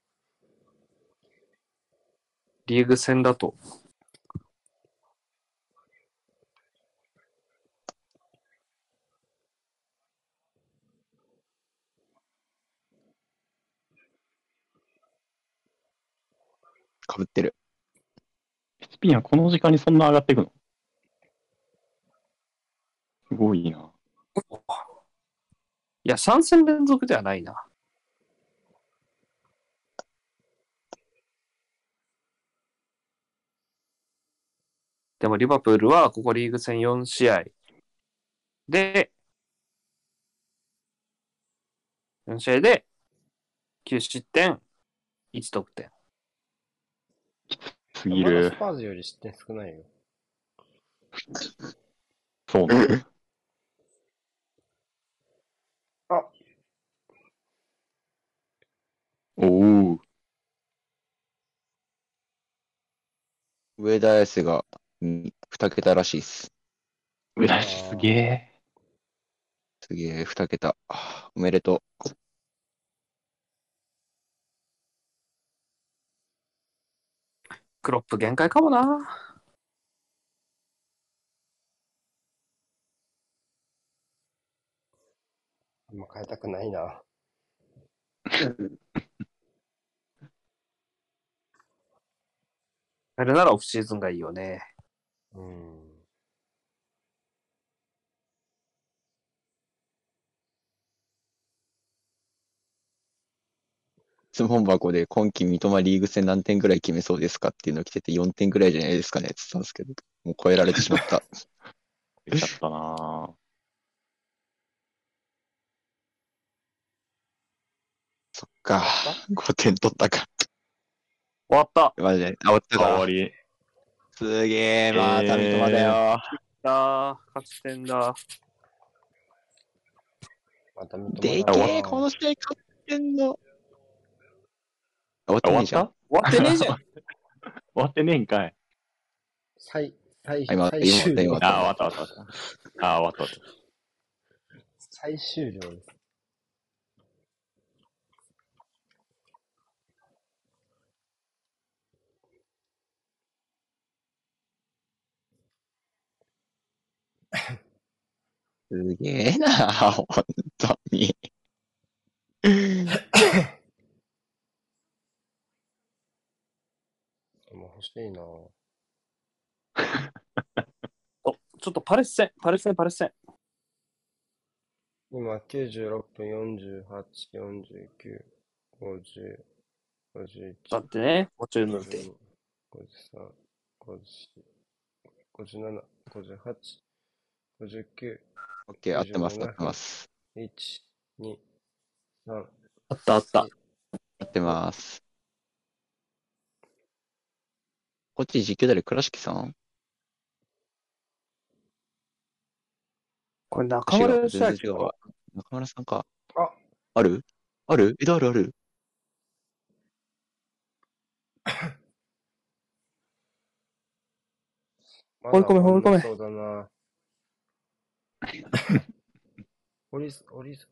リーグ戦だと。かぶってる。スピンはこの時間にそんな上がっていくの？すごいな。いや、3戦連続ではないな。でもリバプールはここリーグ戦4試合で、4試合で9失点、1得点。すぎるス。パーズより失点少ないよ。*laughs* そうね。*laughs* あおお。上田が2桁らしいっす。上田氏すげえ。すげえ、2桁。あおめでとう。クロップ限界かもな。あんま変えたくないな。*laughs* やるならオフシーズンがいいよね。うん。質問箱で今季三笘リーグ戦何点ぐらい決めそうですかっていうの来てて4点ぐらいじゃないですかねって言ったんですけど、もう超えられてしまった。*laughs* できちゃったなそっか。5点取ったか。終わった。マジで。あ、終わったか終わ。り。すげえ、また三笘だよ。だ勝ち点だ。また認でけえ、この試合勝ってんの。終わってあ終わっないじゃん。た？終わってねえじゃん。*laughs* 終わってねえんかい。最、最、終。ああ、終わった終わった終わった。ああ、終わった終わっ最終了です。すげえな、本当に。*laughs* でも欲しいな *laughs* おちょっとパレス戦、パレス戦、パレス戦。今96分48、49、50、51、だってね、もちろんのって。52 53、54、57、58、59、オッケー、合ってます、合ってます。1、2、3、あったあった。合ってます。こっち実況誰倉敷さん？これ中村違う。中村さんか。あ。ある？ある？え、ある？ある放り込め放り込め。そうだな。*laughs* おりす、おりす、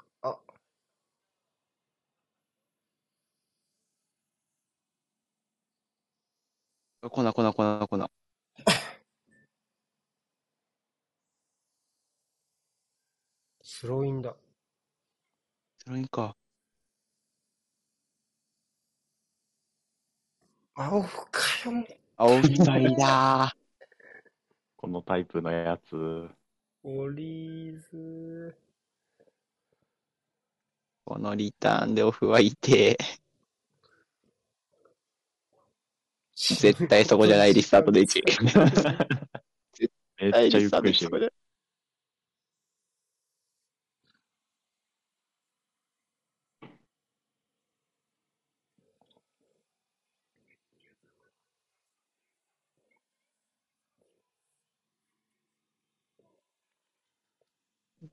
あ、こなこなこなこな。スローインだ。それいいか。青深よ。青光だ *laughs* このタイプのやつ。オリーズ。このリターンでオフはいて。絶対そこじゃないリスタートで1。めっちゃゆっくりしてる。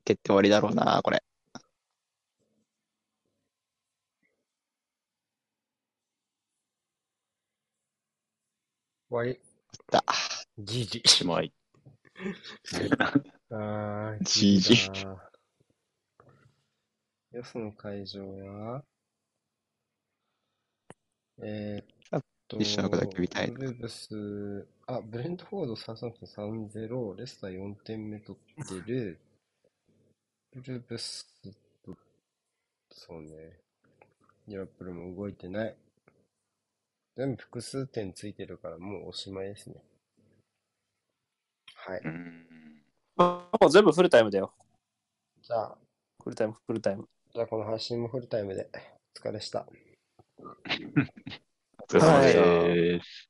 蹴って終わりだろうな、これ。終わり。だ。じじ。しまい。*laughs* あー、じじだよその会場は、えー、っと、一緒の子だけ見たいブルーブス、あ、ブレントフォードサウサンプトン3-0、レスター4点目取ってる、ブルーブスと、そうね、リバプールも動いてない。全部複数点ついてるからもうおしまいですね。はい。うん。もう全部フルタイムだよ。じゃあ、フルタイム、フルタイム。じゃあこの配信もフルタイムでお疲れした。お疲れ様です。